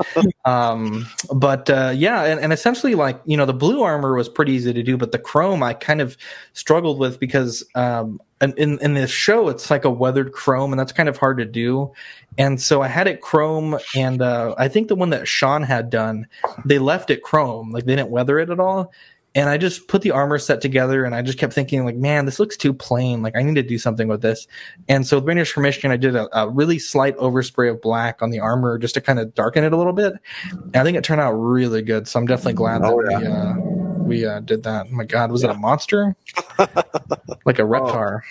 Um, but uh, yeah, and, and essentially, like you know, the blue armor was pretty easy to do, but the chrome I kind of struggled with because um, in in, this show it's like a weathered chrome, and that's kind of hard to do. And so I had it chrome, and uh, I think the one that Sean had done, they left it chrome, like they didn't weather it at all. And I just put the armor set together, and I just kept thinking, like, man, this looks too plain. Like, I need to do something with this. And so, with Rainer's permission, I did a, a really slight overspray of black on the armor just to kind of darken it a little bit. And I think it turned out really good. So I'm definitely glad Oh, that yeah. we uh, we uh, did that. Oh my God, was it a monster? [LAUGHS] like a reptar?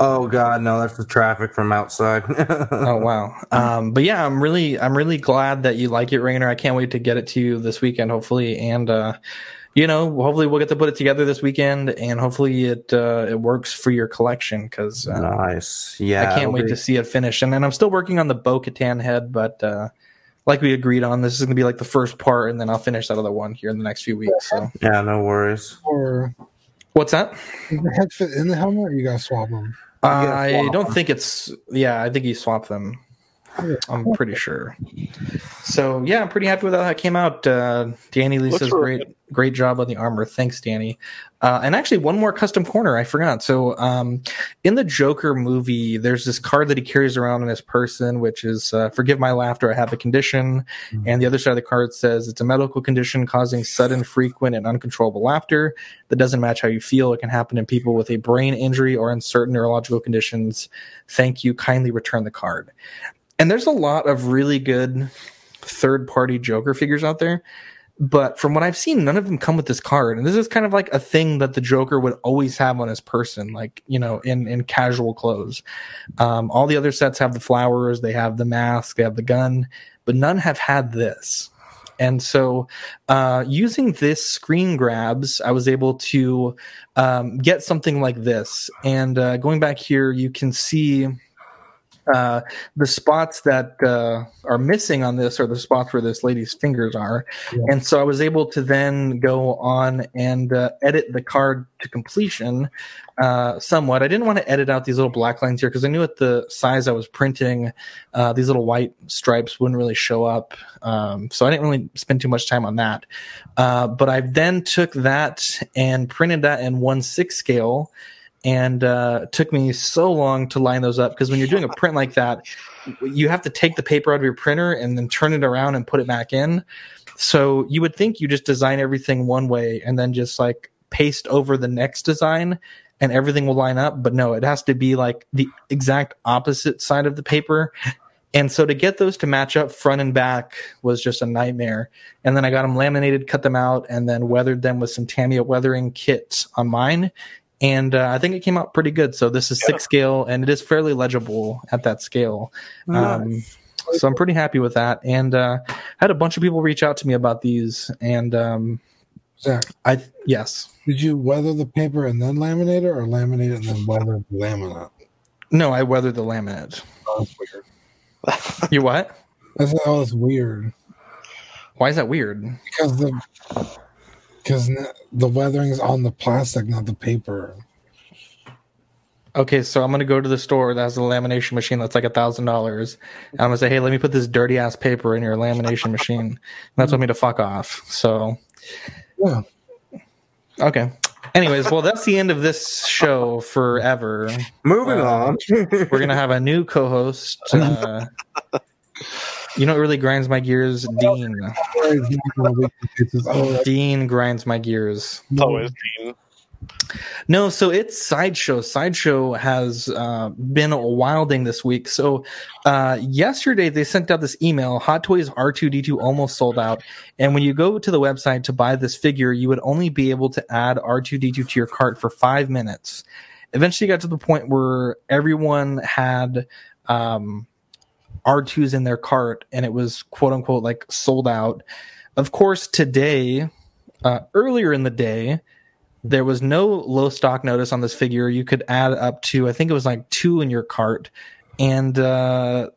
Oh God, no, that's the traffic from outside. [LAUGHS] oh wow um but yeah i'm really i'm really glad that you like it rainer i can't wait to get it to you this weekend hopefully and uh you know hopefully we'll get to put it together this weekend and hopefully it uh it works for your collection because uh, nice. Yeah, i can't wait be- to see it finish and then i'm still working on the bo katan head but uh like we agreed on this is gonna be like the first part and then i'll finish that other one here in the next few weeks so Yeah, no worries. Or what's that does the head fit in the helmet? Or you gotta swap them. i swap don't them. think it's yeah i think you swap them I'm pretty sure. So yeah, I'm pretty happy with how that came out. Uh, Danny Lee Looks says really great, great job on the armor. Thanks, Danny. Uh, and actually, one more custom corner I forgot. So um, in the Joker movie, there's this card that he carries around in his person, which is uh, "Forgive my laughter, I have a condition," and the other side of the card says it's a medical condition causing sudden, frequent, and uncontrollable laughter that doesn't match how you feel. It can happen in people with a brain injury or in certain neurological conditions. Thank you. Kindly return the card and there's a lot of really good third party Joker figures out there. But from what I've seen, none of them come with this card. And this is kind of like a thing that the Joker would always have on his person, like, you know, in, in casual clothes. Um, all the other sets have the flowers, they have the mask, they have the gun, but none have had this. And so, uh, using this screen grabs, I was able to um, get something like this. And uh, going back here, you can see uh, the spots that uh, are missing on this are the spots where this lady's fingers are. And so I was able to then go on and uh, edit the card to completion uh, somewhat. I didn't want to edit out these little black lines here because I knew at the size I was printing, uh, these little white stripes wouldn't really show up. Um, so I didn't really spend too much time on that. Uh, but I then took that and printed that in one six scale and uh, took me so long to line those up because when you're doing a print like that, you have to take the paper out of your printer and then turn it around and put it back in. So you would think you just design everything one way and then just like paste over the next design and everything will line up. But no, it has to be like the exact opposite side of the paper. And so to get those to match up front and back was just a nightmare. And then I got them laminated, cut them out, and then weathered them with some Tamiya weathering kits on mine and uh, I think it came out pretty good. So this is six scale, and it is fairly legible at that scale. Um, so I'm pretty happy with that. And uh, I had a bunch of people reach out to me about these, and um, Zach, I yes, did you weather the paper and then laminate it, or laminate it and then weather the laminate? no, I weathered the laminate. Oh, that's weird. [LAUGHS] You what? That's oh, that's weird Why is that weird? because the because the weathering is on the plastic, not the paper. Okay, so I'm gonna go to the store that has a lamination machine that's like a thousand dollars. I'm gonna say, hey, let me put this dirty ass paper in your lamination [LAUGHS] machine. And that's want me to fuck off. So Yeah. okay. Anyways, well, that's the end of this show forever. Moving Uh, on. [LAUGHS] We're gonna have a new co-host. Uh, you know, what really grinds my gears, Dean. Dean grinds my gears. Always Dean. No, so it's Sideshow. Sideshow has uh, been wilding this week. So uh, yesterday they sent out this email: Hot Toys R2D2 almost sold out. And when you go to the website to buy this figure, you would only be able to add R2D2 to your cart for five minutes. Eventually, got to the point where everyone had um, R2s in their cart, and it was quote unquote like sold out. Of course, today, uh, earlier in the day, there was no low stock notice on this figure. You could add up to, I think it was like two in your cart. And uh,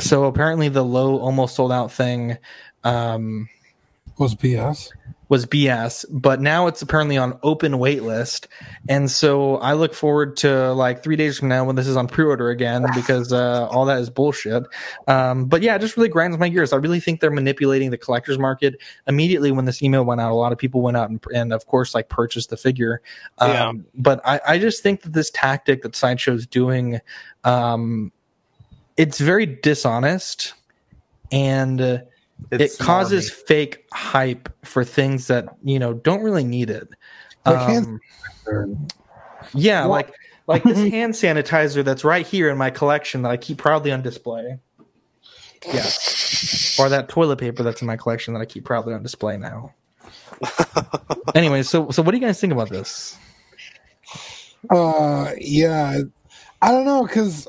so apparently the low almost sold out thing um, was BS. Was BS, but now it's apparently on open wait list. And so I look forward to like three days from now when this is on pre order again [LAUGHS] because uh, all that is bullshit. Um, but yeah, it just really grinds my gears. I really think they're manipulating the collector's market. Immediately when this email went out, a lot of people went out and, and of course, like purchased the figure. Um, Yeah. But I, I just think that this tactic that Sideshow's doing, um, it's very dishonest and. Uh, It's it causes smarmy. fake hype for things that you know don't really need it. Um, sanitizer. yeah, like like this [LAUGHS] hand sanitizer that's right here in my collection that I keep proudly on display. Yes, or that toilet paper that's in my collection that I keep proudly on display now. [LAUGHS] anyway, so so what do you guys think about this? Uh, yeah, I don't know because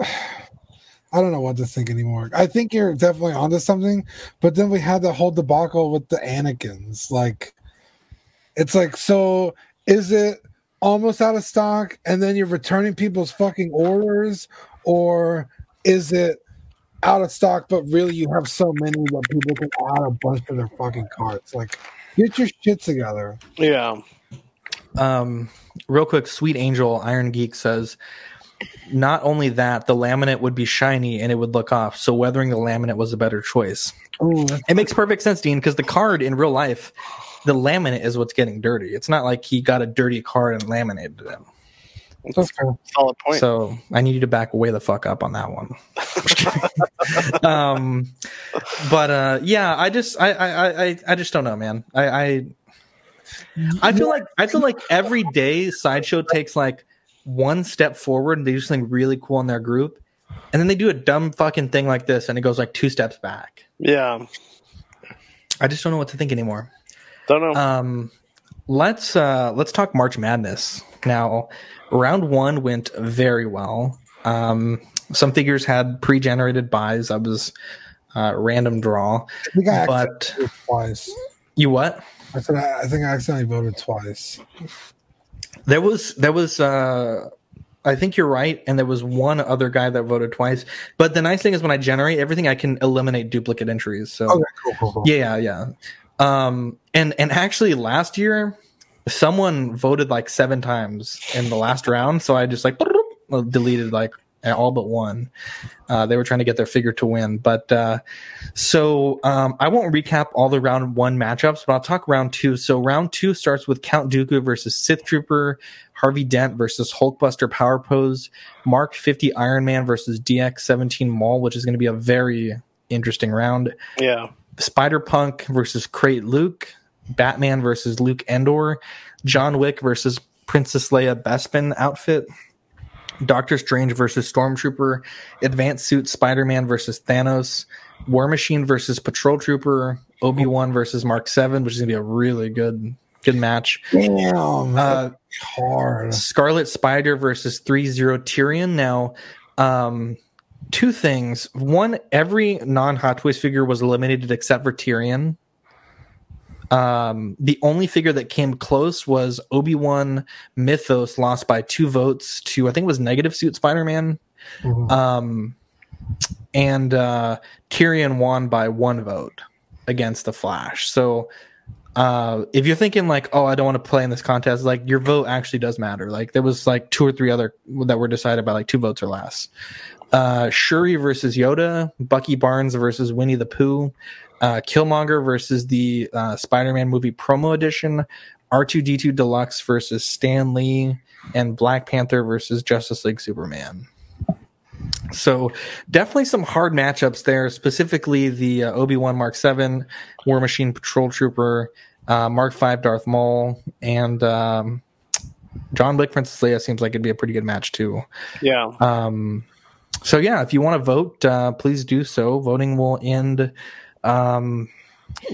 I don't know what to think anymore. I think you're definitely onto something, but then we had the whole debacle with the Anakins. Like, it's like, so is it almost out of stock, and then you're returning people's fucking orders, or is it out of stock, but really you have so many that people can add a bunch to their fucking carts? Like, get your shit together. Yeah. Um, real quick, Sweet Angel Iron Geek says, not only that, the laminate would be shiny and it would look off. So weathering the laminate was a better choice. Ooh, It makes perfect sense, Dean, because the card in real life, the laminate is what's getting dirty. It's not like he got a dirty card and laminated it. that's fair. Solid point. So I need you to back way the fuck up on that one. [LAUGHS] um, but uh, yeah, I just I, I I I just don't know, man. I I I feel like I feel like every day sideshow takes like one step forward and they do something really cool in their group, and then they do a dumb fucking thing like this and it goes like two steps back. yeah. I just don't know what to think anymore. Don't know. Um, let's uh, let's talk March Madness now. Round one went very well. Um, some figures had pre-generated buys. I was uh, random draw, I think I but twice. you what? I said I, I think I accidentally voted twice. There was there was uh, I think you're right, and there was one other guy that voted twice. But the nice thing is when I generate everything, I can eliminate duplicate entries. So Okay, cool, cool, cool. Yeah, yeah. Um, and and actually, last year, someone voted like seven times in the last round, so I just like [LAUGHS] deleted like all but one. Uh, they were trying to get their figure to win, but uh, so um, I won't recap all the round one matchups, but I'll talk round two. So round two starts with Count Dooku versus Sith Trooper, Harvey Dent versus Hulkbuster Power Pose, Mark Fifty Iron Man versus DX Seventeen Maul, which is going to be a very interesting round. yeah. Spider Punk versus Crait Luke, Batman versus Luke Endor, John Wick versus Princess Leia Bespin outfit, Doctor Strange versus Stormtrooper, Advanced Suit Spider Man versus Thanos, War Machine versus Patrol Trooper, Obi Wan versus Mark Seven, which is gonna be a really good good match. Damn, Uh, hard. Scarlet Spider versus threezero Tyrion. Now, um, two things. One, every non Hot Toys figure was eliminated except for Tyrion. Um, the only figure that came close was Obi Wan Mythos, lost by two votes to, I think it was Negative Suit Spider Man. Mhm. Um, and uh, Tyrion won by one vote against the Flash. So, uh, if you're thinking like, oh, I don't want to play in this contest, like your vote actually does matter. Like there was like two or three other that were decided by like two votes or less. Uh, Shuri versus Yoda, Bucky Barnes versus Winnie the Pooh, uh, Killmonger versus the uh, Spider-Man movie promo edition, R2D2 Deluxe versus Stan Lee, and Black Panther versus Justice League Superman. So definitely some hard matchups there. Specifically, the uh, Obi Wan Mark Seven, War Machine Patrol Trooper, uh, Mark Five Darth Maul, and um, John Wick Princess Leia seems like it'd be a pretty good match too. Yeah. Um, so yeah, if you want to vote, uh, please do so. Voting will end. Um,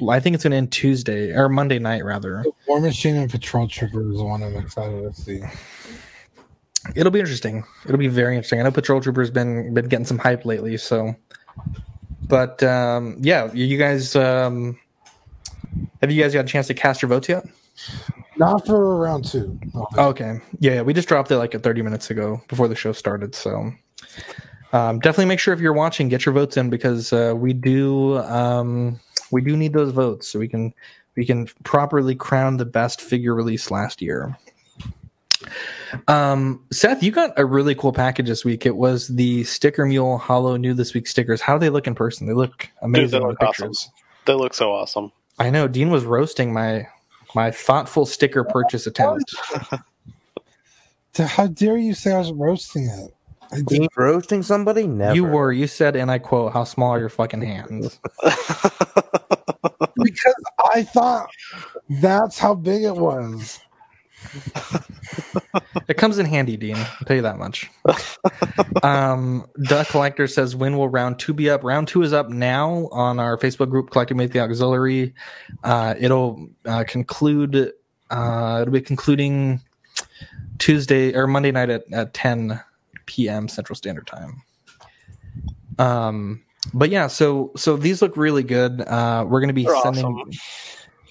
I think it's going to end Tuesday or Monday night rather. War Machine and Patrol Trooper is the one I'm excited to see. It'll be interesting. It'll be very interesting. I know Patrol Trooper's been been getting some hype lately, so. But um, yeah, you you guys um, have you guys got a chance to cast your votes yet? Not for round two. No, Okay. Yeah, yeah, we just dropped it like 30 minutes ago before the show started. So um, definitely make sure if you're watching, get your votes in because uh, we do um, we do need those votes so we can we can properly crown the best figure release last year. Um, Seth, you got a really cool package this week. It was the Sticker Mule Hollow New This Week stickers. How do they look in person? They look amazing they in the look awesome. They look so awesome. I know Dean was roasting my my thoughtful sticker purchase attempt. [LAUGHS] How dare you say I was roasting it? I did Dean roasting somebody? Never. You were. You said, and I quote, "How small are your fucking hands?" [LAUGHS] because I thought that's how big it was. It comes in handy, Dean. I'll tell you that much. um, Duck Collector says, "When will round two be up?" Round two is up now on our Facebook group, Collecting Make the Auxiliary. Uh, it'll uh, conclude. Uh, it'll be concluding Tuesday or Monday night at, at 10 p.m. Central Standard Time. Um, but yeah, so so these look really good. Uh, we're going to be They're sending. awesome.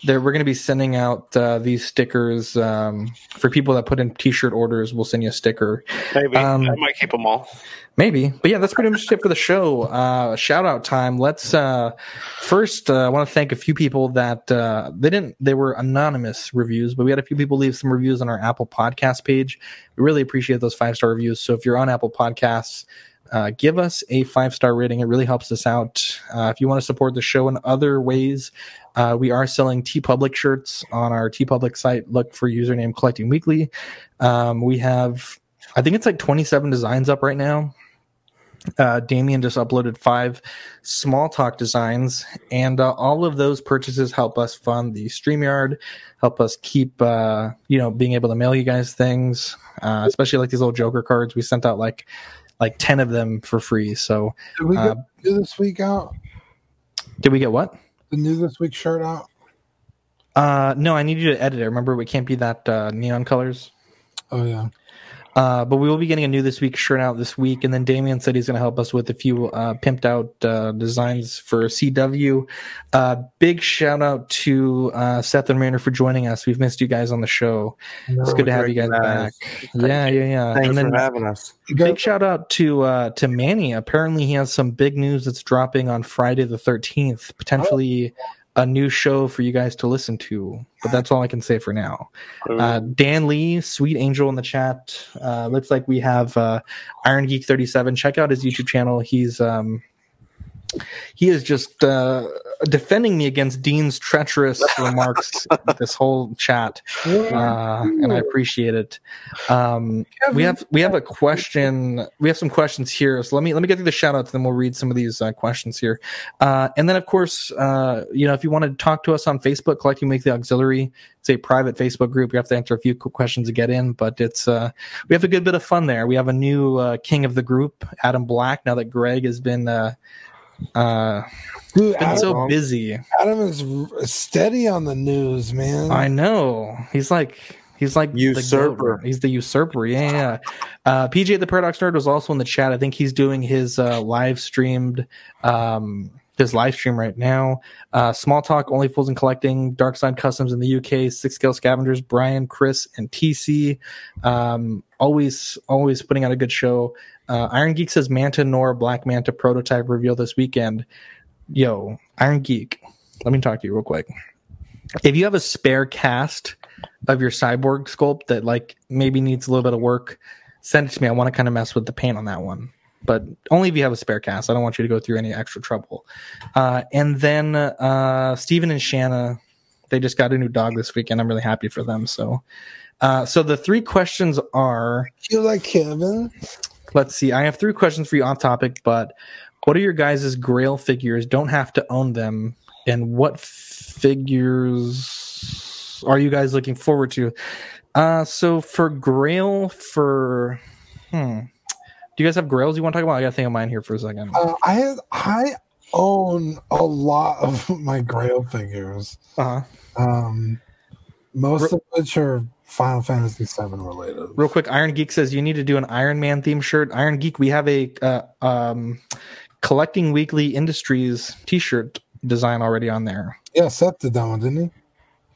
There we're going to be sending out uh, these stickers um, for people that put in t-shirt orders. We'll send you a sticker. Maybe Um, I might keep them all. Maybe, but yeah, that's pretty much it for the show. Uh, shout out time. Let's uh, first. Uh, I want to thank a few people that uh, they didn't. They were anonymous reviews, but we had a few people leave some reviews on our Apple Podcast page. We really appreciate those five star reviews. So if you're on Apple Podcasts, uh, give us a five star rating. It really helps us out. Uh, if you want to support the show in other ways, uh, we are selling TeePublic shirts on our TeePublic site. Look for username Collecting Weekly. Um, we have, I think it's like 27 designs up right now. Uh, Damien just uploaded five small talk designs, and uh, all of those purchases help us fund the StreamYard, help us keep, uh, you know, being able to mail you guys things, uh, especially like these little Joker cards. We sent out like like 10 of them for free. So, Did we uh, get new this week out? did we get what? The new this week shirt out? Uh, no, I need you to edit it. Remember, we can't be that uh, neon colors. Oh yeah. Uh, but we will be getting a new this week shirt out this week, and then Damien said he's going to help us with a few uh, pimped out uh, designs for CW. Uh, big shout out to uh, Seth and Rainer for joining us. We've missed you guys on the show. it's good to have you guys back. Yeah, yeah, yeah. Thanks and then for having us. big shout out to uh, to Manny. Apparently, he has some big news that's dropping on Friday the thirteenth. Potentially. A new show for you guys to listen to, but that's all I can say for now. Uh, Dan Lee, Sweet Angel in the chat. Uh, looks like we have uh, Iron Geek 37. Check out his YouTube channel. He's um, he is just uh, defending me against Dean's treacherous [LAUGHS] remarks this whole chat, uh, and I appreciate it. Um, we have we have a question. We have some questions here, so let me let me get through the shout outs, and then we'll read some of these uh, questions here. Uh, and then, of course, uh, you know, if you want to talk to us on Facebook, Collecting Weekly Auxiliary, it's a private Facebook group. You have to answer a few quick questions to get in, but it's uh, we have a good bit of fun there. We have a new uh, king of the group, Adam Black. Now that Greg has been uh, Dude, been Adam, so busy. Adam is steady on the news, man. I know. He's like he's like the Usurper. goat. He's the usurper. Yeah, yeah. Uh, PJ the Paradox Nerd was also in the chat. I think he's doing his uh, live streamed um, his live stream right now. Uh, Small Talk, Only Fools and Collecting, Dark Side Customs in the UK, Six Scale Scavengers, Brian, Chris, and TC. Um, always, always putting out a good show. Uh, Iron Geek says Manta Nora Black Manta prototype reveal this weekend. Yo, Iron Geek, let me talk to you real quick. If you have a spare cast of your cyborg sculpt that like maybe needs a little bit of work, send it to me. I want to kind of mess with the paint on that one, but only if you have a spare cast. I don't want you to go through any extra trouble. Uh, and then uh, Steven and Shanna, they just got a new dog this weekend. I'm really happy for them. So, uh, so the three questions are You like Kevin? let's see. I have three questions for you off topic, but what are your guys' Grail figures? Don't have to own them. And what figures are you guys looking forward to? Uh, so for Grail, for hmm, do you guys have Grails you want to talk about? I got to think of mine here for a second. Uh, I I own a lot of [LAUGHS] my Grail figures. Uh-huh. Um, most of which are Final Fantasy VII related. Real quick, Iron Geek says you need to do an Iron Man theme shirt. Iron Geek, we have a uh, um, collecting weekly industries T-shirt design already on there. Yeah, Seth did that one, didn't he?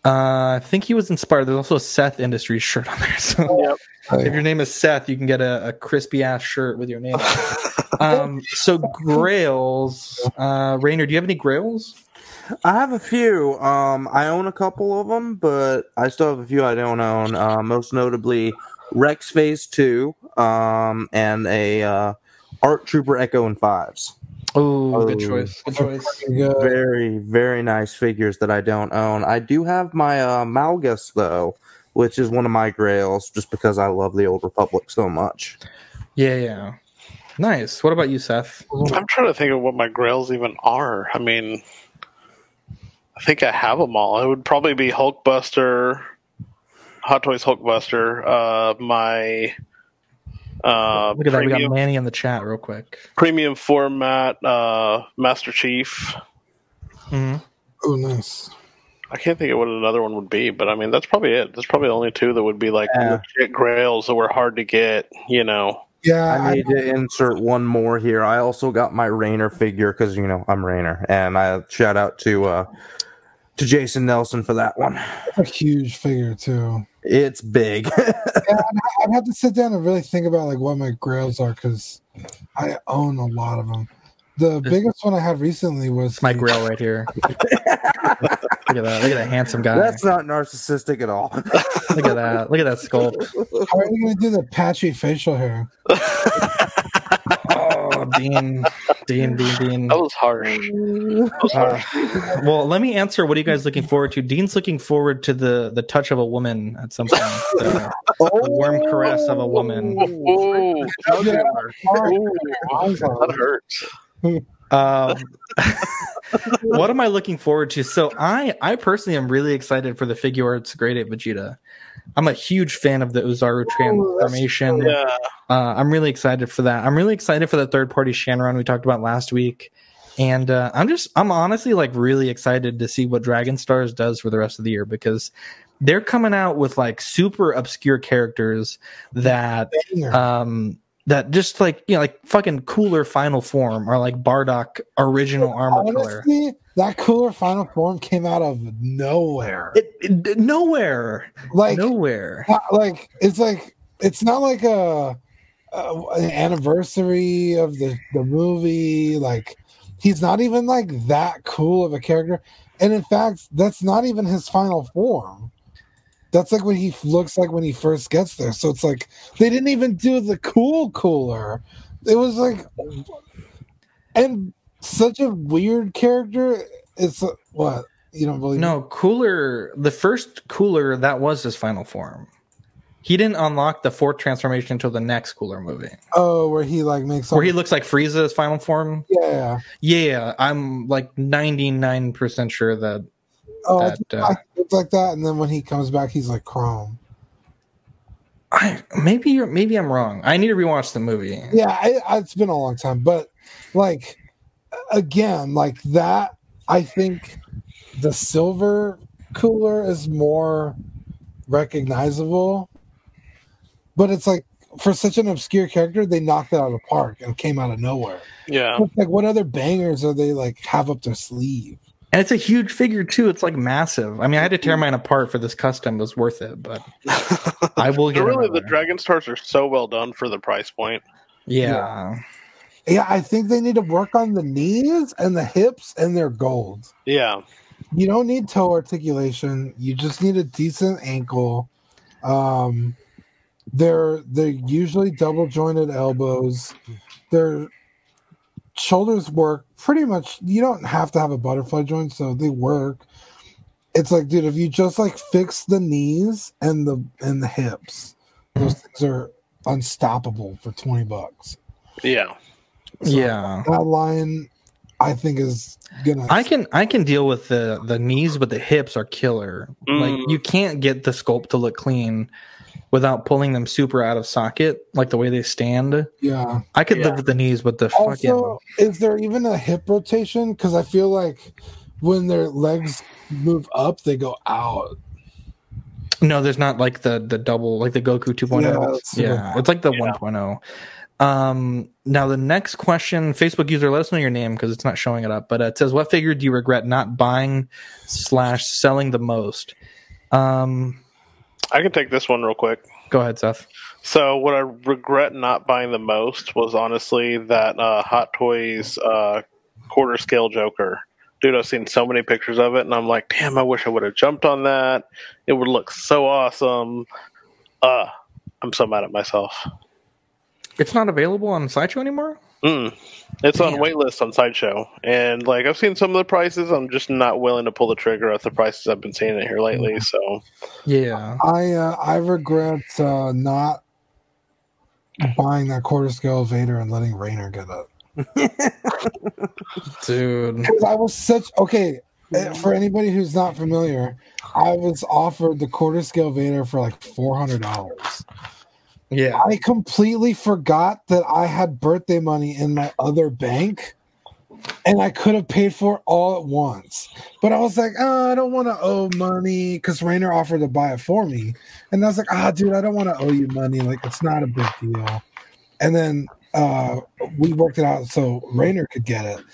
Uh, I think he was inspired. There's also a Seth Industries shirt on there. So [LAUGHS] Yep. if your name is Seth, you can get a, a crispy ass shirt with your name. [LAUGHS] um, so Grails, uh, Rainer, do you have any Grails? I have a few. Um, I own a couple of them, but I still have a few I don't own. Uh, most notably, Rex Phase Two, um, and a uh, ARC Trooper Echo and Fives. Oh, good choice. Good choice. Very, very nice figures that I don't own. I do have my uh, Malgus though, which is one of my grails, just because I love the Old Republic so much. Yeah, yeah. Nice. What about you, Seth? I'm trying to think of what my grails even are. I mean, I think I have them all. It would probably be Hulkbuster, Hot Toys Hulkbuster, uh, my uh, Look at that. We got Manny in the chat, real quick. premium format uh, Master Chief. hmm Oh, nice. I can't think of what another one would be, but I mean that's probably it. That's probably the only two that would be like Yeah. legit grails that were hard to get. You know, Yeah, I I, need to insert one more here. I also got my Rainer figure because you know I'm Rainer, and I shout out to uh, to Jason Nelson for that one. It's a huge figure too. It's big. [LAUGHS] Yeah, I'd, I'd have to sit down and really think about like what my grails are because I own a lot of them. The biggest one I had recently was It's my grill right here. [LAUGHS] Look at that. Look at that handsome guy. That's not narcissistic at all. Look at that. Look at that sculpt. How are you gonna do the patchy facial hair? [LAUGHS] Oh, Dean, Dean, Dean, Dean. That was harsh. [LAUGHS] Uh, well, let me answer. What are you guys looking forward to? Dean's looking forward to the the touch of a woman at some point. The, the warm caress of a woman. Oh, that hurts. Um, [LAUGHS] what am I looking forward to? So I, I personally am really excited for the Figuarts Great Ape Vegeta. I'm a huge fan of the Oozaru transformation. Yeah. Uh, I'm really excited for that. I'm really excited for the third party Shenron we talked about last week. And uh, I'm just, I'm honestly like really excited to see what Dragon Stars does for the rest of the year because they're coming out with like super obscure characters that, um, that just like, you know, like fucking cooler final form or like Bardock original armor color. That cooler final form came out of nowhere. It, it- nowhere, like nowhere. not- like it's like it's not like a, a an anniversary of the the movie like he's not even like that cool of a character and in fact that's not even his final form that's like what he looks like when he first gets there so it's like they didn't even do the cool cooler it was like and such a weird character it's what you don't believe? No, cooler. The first cooler that was his final form. He didn't unlock the fourth transformation until the next cooler movie, oh where he like makes where he looks like Frieza's final form. yeah Yeah, I'm like 99 percent sure that. Oh, that, it's, uh, it's like that, and then when he comes back, he's like Chrome. I maybe you're maybe I'm wrong. I need to rewatch the movie. Yeah, I, I, it's been a long time, but like again, like that. I think the silver cooler is more recognizable, but it's like for such an obscure character, they knocked it out of the park and came out of nowhere. Yeah. Like, what other bangers are they like have up their sleeve? And it's a huge figure too. It's like massive. I mean, I had to tear mine apart for this custom. It was worth it, but [LAUGHS] I will get. really, the another. Dragon Stars are so well done for the price point. yeah. Yeah, I think they need to work on the knees and the hips and their gold. Yeah. you don't need toe articulation. You just need a decent ankle. Um, they're they're usually double jointed elbows. Their shoulders work pretty much. You don't have to have a butterfly joint, so they work. It's like, dude, if you just like fix the knees and the and the hips, those things are unstoppable for twenty bucks. Yeah. yeah. That line, I think, is gonna. I can I can deal with the the knees, but the hips are killer. Like Mm. you can't get the sculpt to look clean without pulling them super out of socket, like the way they stand. yeah. I could Yeah. live with the knees, but the Also, is there even a hip rotation? Because I feel like when their legs move up, they go out. no, there's not like the the double like the Goku 2.0. Yeah, Yeah, that's- yeah. it's like the Yeah. 1.0. Um, now the next question, Facebook user, let us know your name because it's not showing it up. But it says, "What figure do you regret not buying slash selling the most?" Um, I can take this one real quick. go ahead, Seth. So, what I regret not buying the most was honestly that uh, Hot Toys uh, quarter scale Joker. Dude, I've seen so many pictures of it, and I'm like, damn, I wish I would have jumped on that. It would look so awesome. Uh, I'm so mad at myself. It's not available on Sideshow anymore. Mm. It's on Damn. waitlist on Sideshow, and like I've seen some of the prices. I'm just not willing to pull the trigger at the prices I've been seeing it here lately. So, Yeah. I uh, I regret uh, not buying that quarter scale Vader and letting Rainer get it. [LAUGHS] Dude. Because I was such okay. eh, For anybody who's not familiar, I was offered the quarter scale Vader for like four hundred dollars. Yeah. I completely forgot that I had birthday money in my other bank and I could have paid for it all at once. But I was like, oh, I don't want to owe money because Rainer offered to buy it for me. And I was like, ah, dude, I don't want to owe you money. Like, it's not a big deal. And then uh, we worked it out so Rainer could get it.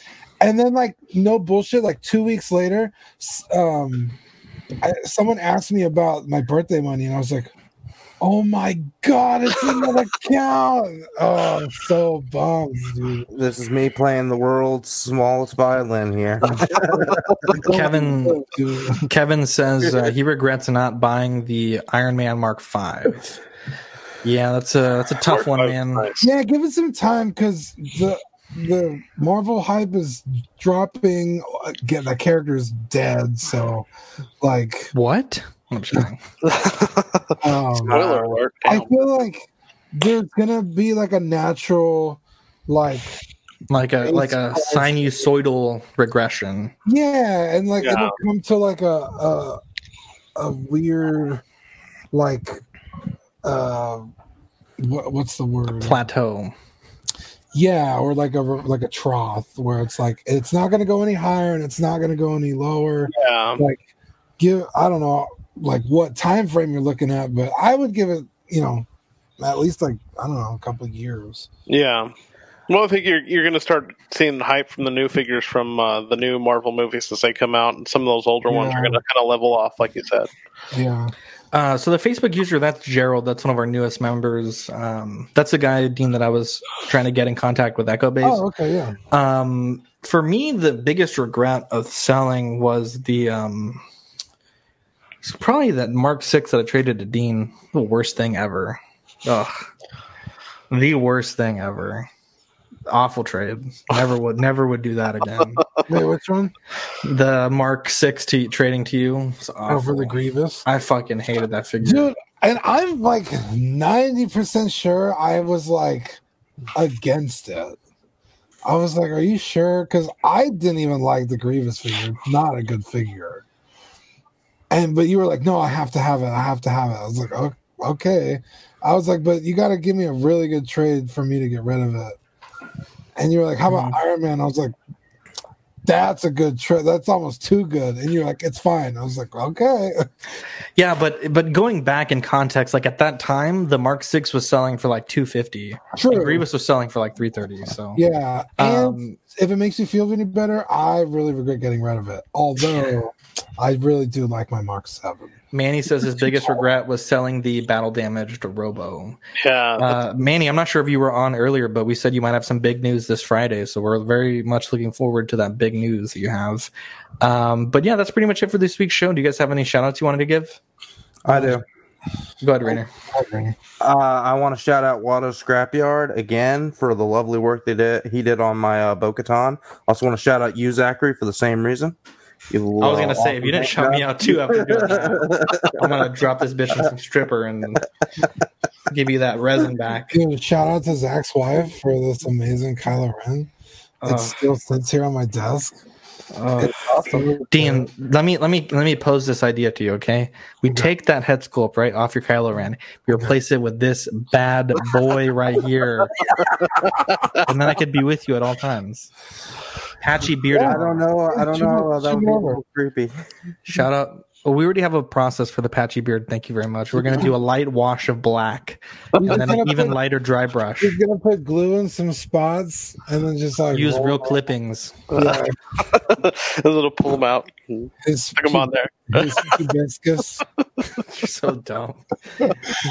And then like no bullshit, like two weeks later, um, I, someone asked me about my birthday money, and I was like, "Oh my god, it's another count. Oh, I'm so bummed, dude. This is me playing the world's smallest violin here. [LAUGHS] Kevin [LAUGHS] Kevin says uh, he regrets not buying the Iron Man Mark Five. Yeah, that's a that's a tough one, man. Yeah, give it some time because the the Marvel hype is dropping. Again, the character is dead, so like, What? I'm just kidding. [LAUGHS] um, Spoiler alert. I feel like there's gonna be like a natural, like, Like a like a sinusoidal regression. yeah, and like Yeah. it'll come to like a a, a weird, like, uh, what, what's the word? Plateau. Yeah, or like a like a trough where it's like it's not going to go any higher and it's not going to go any lower. Yeah. Like, give I don't know like what time frame you're looking at, but I would give it you know at least like I don't know a couple of years. Yeah. Well, I think you're you're going to start seeing the hype from the new figures from uh, the new Marvel movies as they come out, and some of those older ones are going to kind of level off, like you said. Yeah, Uh, so the Facebook user, that's Gerald. That's one of our newest members. Um, that's the guy, Dean, that I was trying to get in contact with Echo Base. Oh, okay, yeah. Um, for me, the biggest regret of selling was the um, it's probably that Mark Six that I traded to Dean. The worst thing ever. Ugh, the worst thing ever. Awful trade. Never would. Never would do that again. [LAUGHS] Wait, which one? the Mark Six to trading to you. It's for the Grievous, I fucking hated that figure. dude. And I'm like ninety percent sure I was like against it. I was like, "Are you sure?" Because I didn't even like the Grievous figure. Not a good figure. And but you were like, "No, I have to have it. I have to have it." I was like, "Oh, "Okay." I was like, "But you got to give me a really good trade for me to get rid of it." And you were like, "How about Iron Man?" I was like, "That's a good trade. That's almost too good." And you're like, "It's fine." I was like, "Okay." Yeah, but but going back in context, like at that time, the Mark Six was selling for like two fifty. True. Grievous was selling for like three thirty. So Yeah. And Um, if it makes you feel any better, I really regret getting rid of it. Although I really do like my Mark 7. Manny says his biggest regret was selling the battle damaged Robo. Yeah. Uh, Manny, I'm not sure if you were on earlier, but we said you might have some big news this Friday, so we're very much looking forward to that big news that you have. Um, but yeah, that's pretty much it for this week's show. Do you guys have any shout outs you wanted to give? I do. Go ahead, Rainer. Uh, I want to shout out Watto Scrapyard again for the lovely work they did. He did on my uh, Bo-Katan. Also want to shout out you, Zachary, for the same reason. You I was gonna little say if you didn't awesome shout me out too after doing that, [LAUGHS] I'm gonna drop this bitch in some stripper and give you that resin back. Dude, shout out to Zach's wife for this amazing Kylo Ren. It Oh. still sits here on my desk. It's awesome. Dean, let me let me let me pose this idea to you, okay? We take that head sculpt right off your Kylo Ren, we replace it with this bad boy right here, [LAUGHS] and then I could be with you at all times. Patchy bearded. I don't know. I don't know. uh, That would be a little creepy. [LAUGHS] Shout out. Well, we already have a process for the patchy beard. Thank you very much. We're gonna do a light wash of black, and then an even lighter dry brush. He's gonna put glue in some spots and then just like Use real it. clippings. Yeah, [LAUGHS] It'll pull them out. his Stick them on there. hibiscus. [LAUGHS] You're so dumb.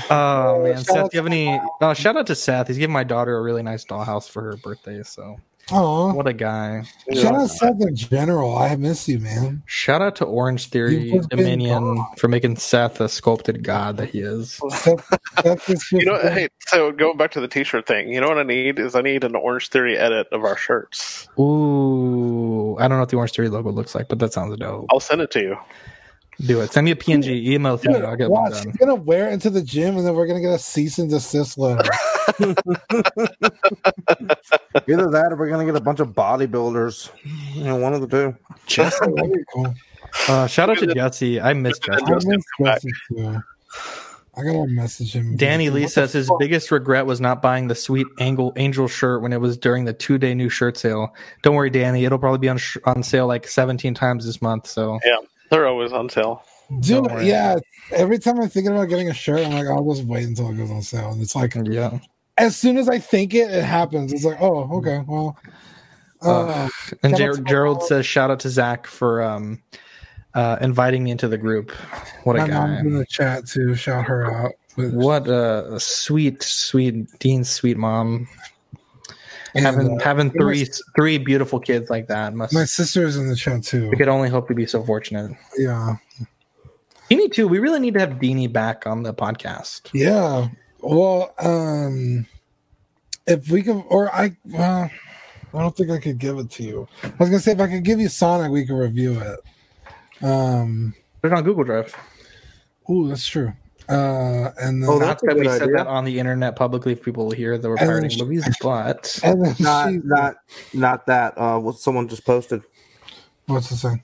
Oh man, Seth, do you have any? Oh, shout out to Seth. He's giving my daughter a really nice dollhouse for her birthday. So Oh, what a guy. shout out Seth in general. I miss you, man. Shout out to Orange Theory You've just been Dominion for making Seth a sculpted god that he is. Seth, Seth is [LAUGHS] You know, hey, so going back to the T-shirt thing, you know what I need is I need an Orange Theory edit of our shirts. Ooh, I don't know what the Orange Theory logo looks like, but that sounds dope. I'll send it to you. Do it. Send me a PNG email it to me. Dude, I'll get one watch, done. he's gonna wear it into the gym, and then we're gonna get a cease and desist letter. [LAUGHS] Either that, or we're gonna get a bunch of bodybuilders. You know, one of the two. Jesse, That'd be cool. uh, shout out to Jesse. I miss Jesse. I miss Jesse too. I gotta message him. Danny Lee What says his fuck? biggest regret was not buying the sweet angle angel shirt when it was during the two day new shirt sale. Don't worry, Danny. It'll probably be on sh- on sale like 17 times this month. So Yeah, they're always on sale. Dude, yeah. Every time I'm thinking about getting a shirt, I'm like, I'll just wait until it goes on sale. And it's like, yeah, as soon as I think it, it happens. It's like, oh, okay, well, Uh, And shout Ger- out to my Gerald says, "Shout out to Zach for um, uh, inviting me into the group. What a my guy! mom's in the chat too. Shout her out. What a sweet, sweet Dean's sweet mom. Having uh, having three three beautiful kids like that must. My sister's in the chat too. we could only hope to be so fortunate. Yeah. Deanie too. We really need to have Deanie back on the podcast. Yeah. Well, um if we could or I well I don't think I could give it to you. I was gonna say if I could give you Sonic, we could review it. Um Put it on Google Drive. ooh, that's true. Uh and then Oh, Not that's a that we good said that on the internet publicly if people hear that we're And pirating she- movies, [LAUGHS] but Not she, not not that. Uh, what someone just posted. what's the thing?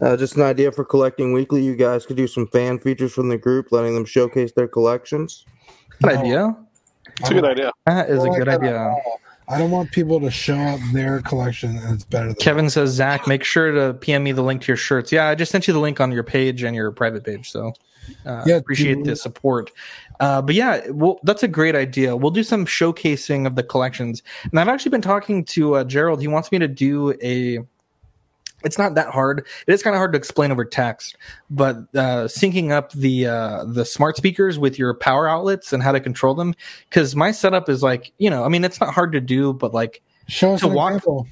Uh, just an idea for collecting weekly. You guys could do some fan features from the group, letting them showcase their collections. good idea. It's a good idea. That is I a like good idea. all. I don't want people to show up their collection and it's better than Kevin says, Zach, make sure to PM me the link to your shirts. Yeah, I just sent you the link on your page and your private page. So uh, Yeah, appreciate the support. Uh, but yeah, well, that's a great idea. We'll do some showcasing of the collections. And I've actually been talking to uh, Gerald. He wants me to do a. It's not that hard. It is kind of hard to explain over text, but uh, syncing up the uh, the smart speakers with your power outlets and how to control them. Because my setup is like, you know, I mean, it's not hard to do, but like show us to an walk- example.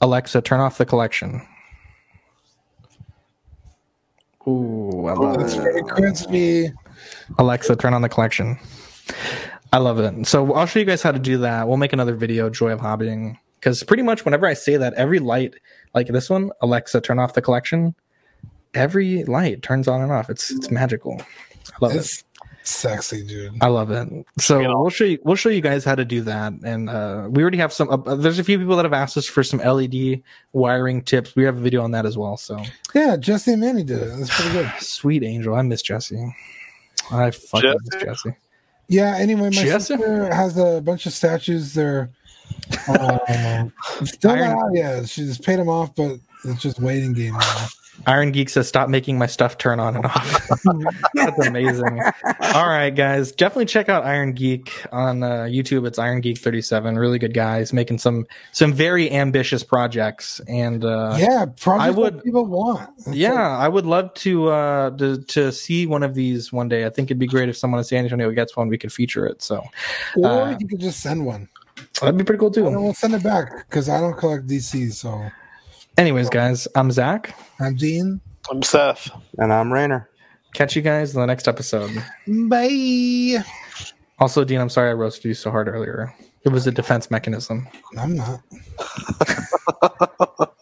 Alexa, turn off the collection. Ooh, I love It's it. very crispy. Alexa, turn on the collection. I love it. So I'll show you guys how to do that. We'll make another video, Joy of Hobbying. Because pretty much whenever I say that, every light, like this one, Alexa, turn off the collection, every light turns on and off. It's it's magical. I love it. It's sexy, dude. I love it. So You know. we'll show you we'll show you guys how to do that, and uh, we already have some. Uh, there's a few people that have asked us for some LED wiring tips. We have a video on that as well. So Yeah, Jesse and Manny did it. That's pretty good. [SIGHS] sweet angel, I miss Jesse. I fucking miss Jesse? Jesse. Yeah. Anyway, my Jesse? sister has a bunch of statues. They're uh, [LAUGHS] still not out yet. She just paid them off, but it's just waiting game now. Iron Geek says, "Stop making my stuff turn on and off." [LAUGHS] That's amazing. [LAUGHS] All right, guys, definitely check out Iron Geek on uh, YouTube. It's Iron Geek thirty seven. Really good guys, making some some very ambitious projects. And uh, yeah, I what would- people want. It's yeah, like- I would love to uh to to see one of these one day. I think it'd be great if someone in San Antonio gets one, we could feature it. So or uh, you could just send one. that'd be pretty cool And too. we'll send it back because I don't collect DC. So Anyways, guys, I'm Zach. I'm Dean. I'm Seth. And I'm Rainer. Catch you guys in the next episode. Bye. Also, Dean, I'm sorry I roasted you so hard earlier. It was a defense mechanism. I'm not. [LAUGHS]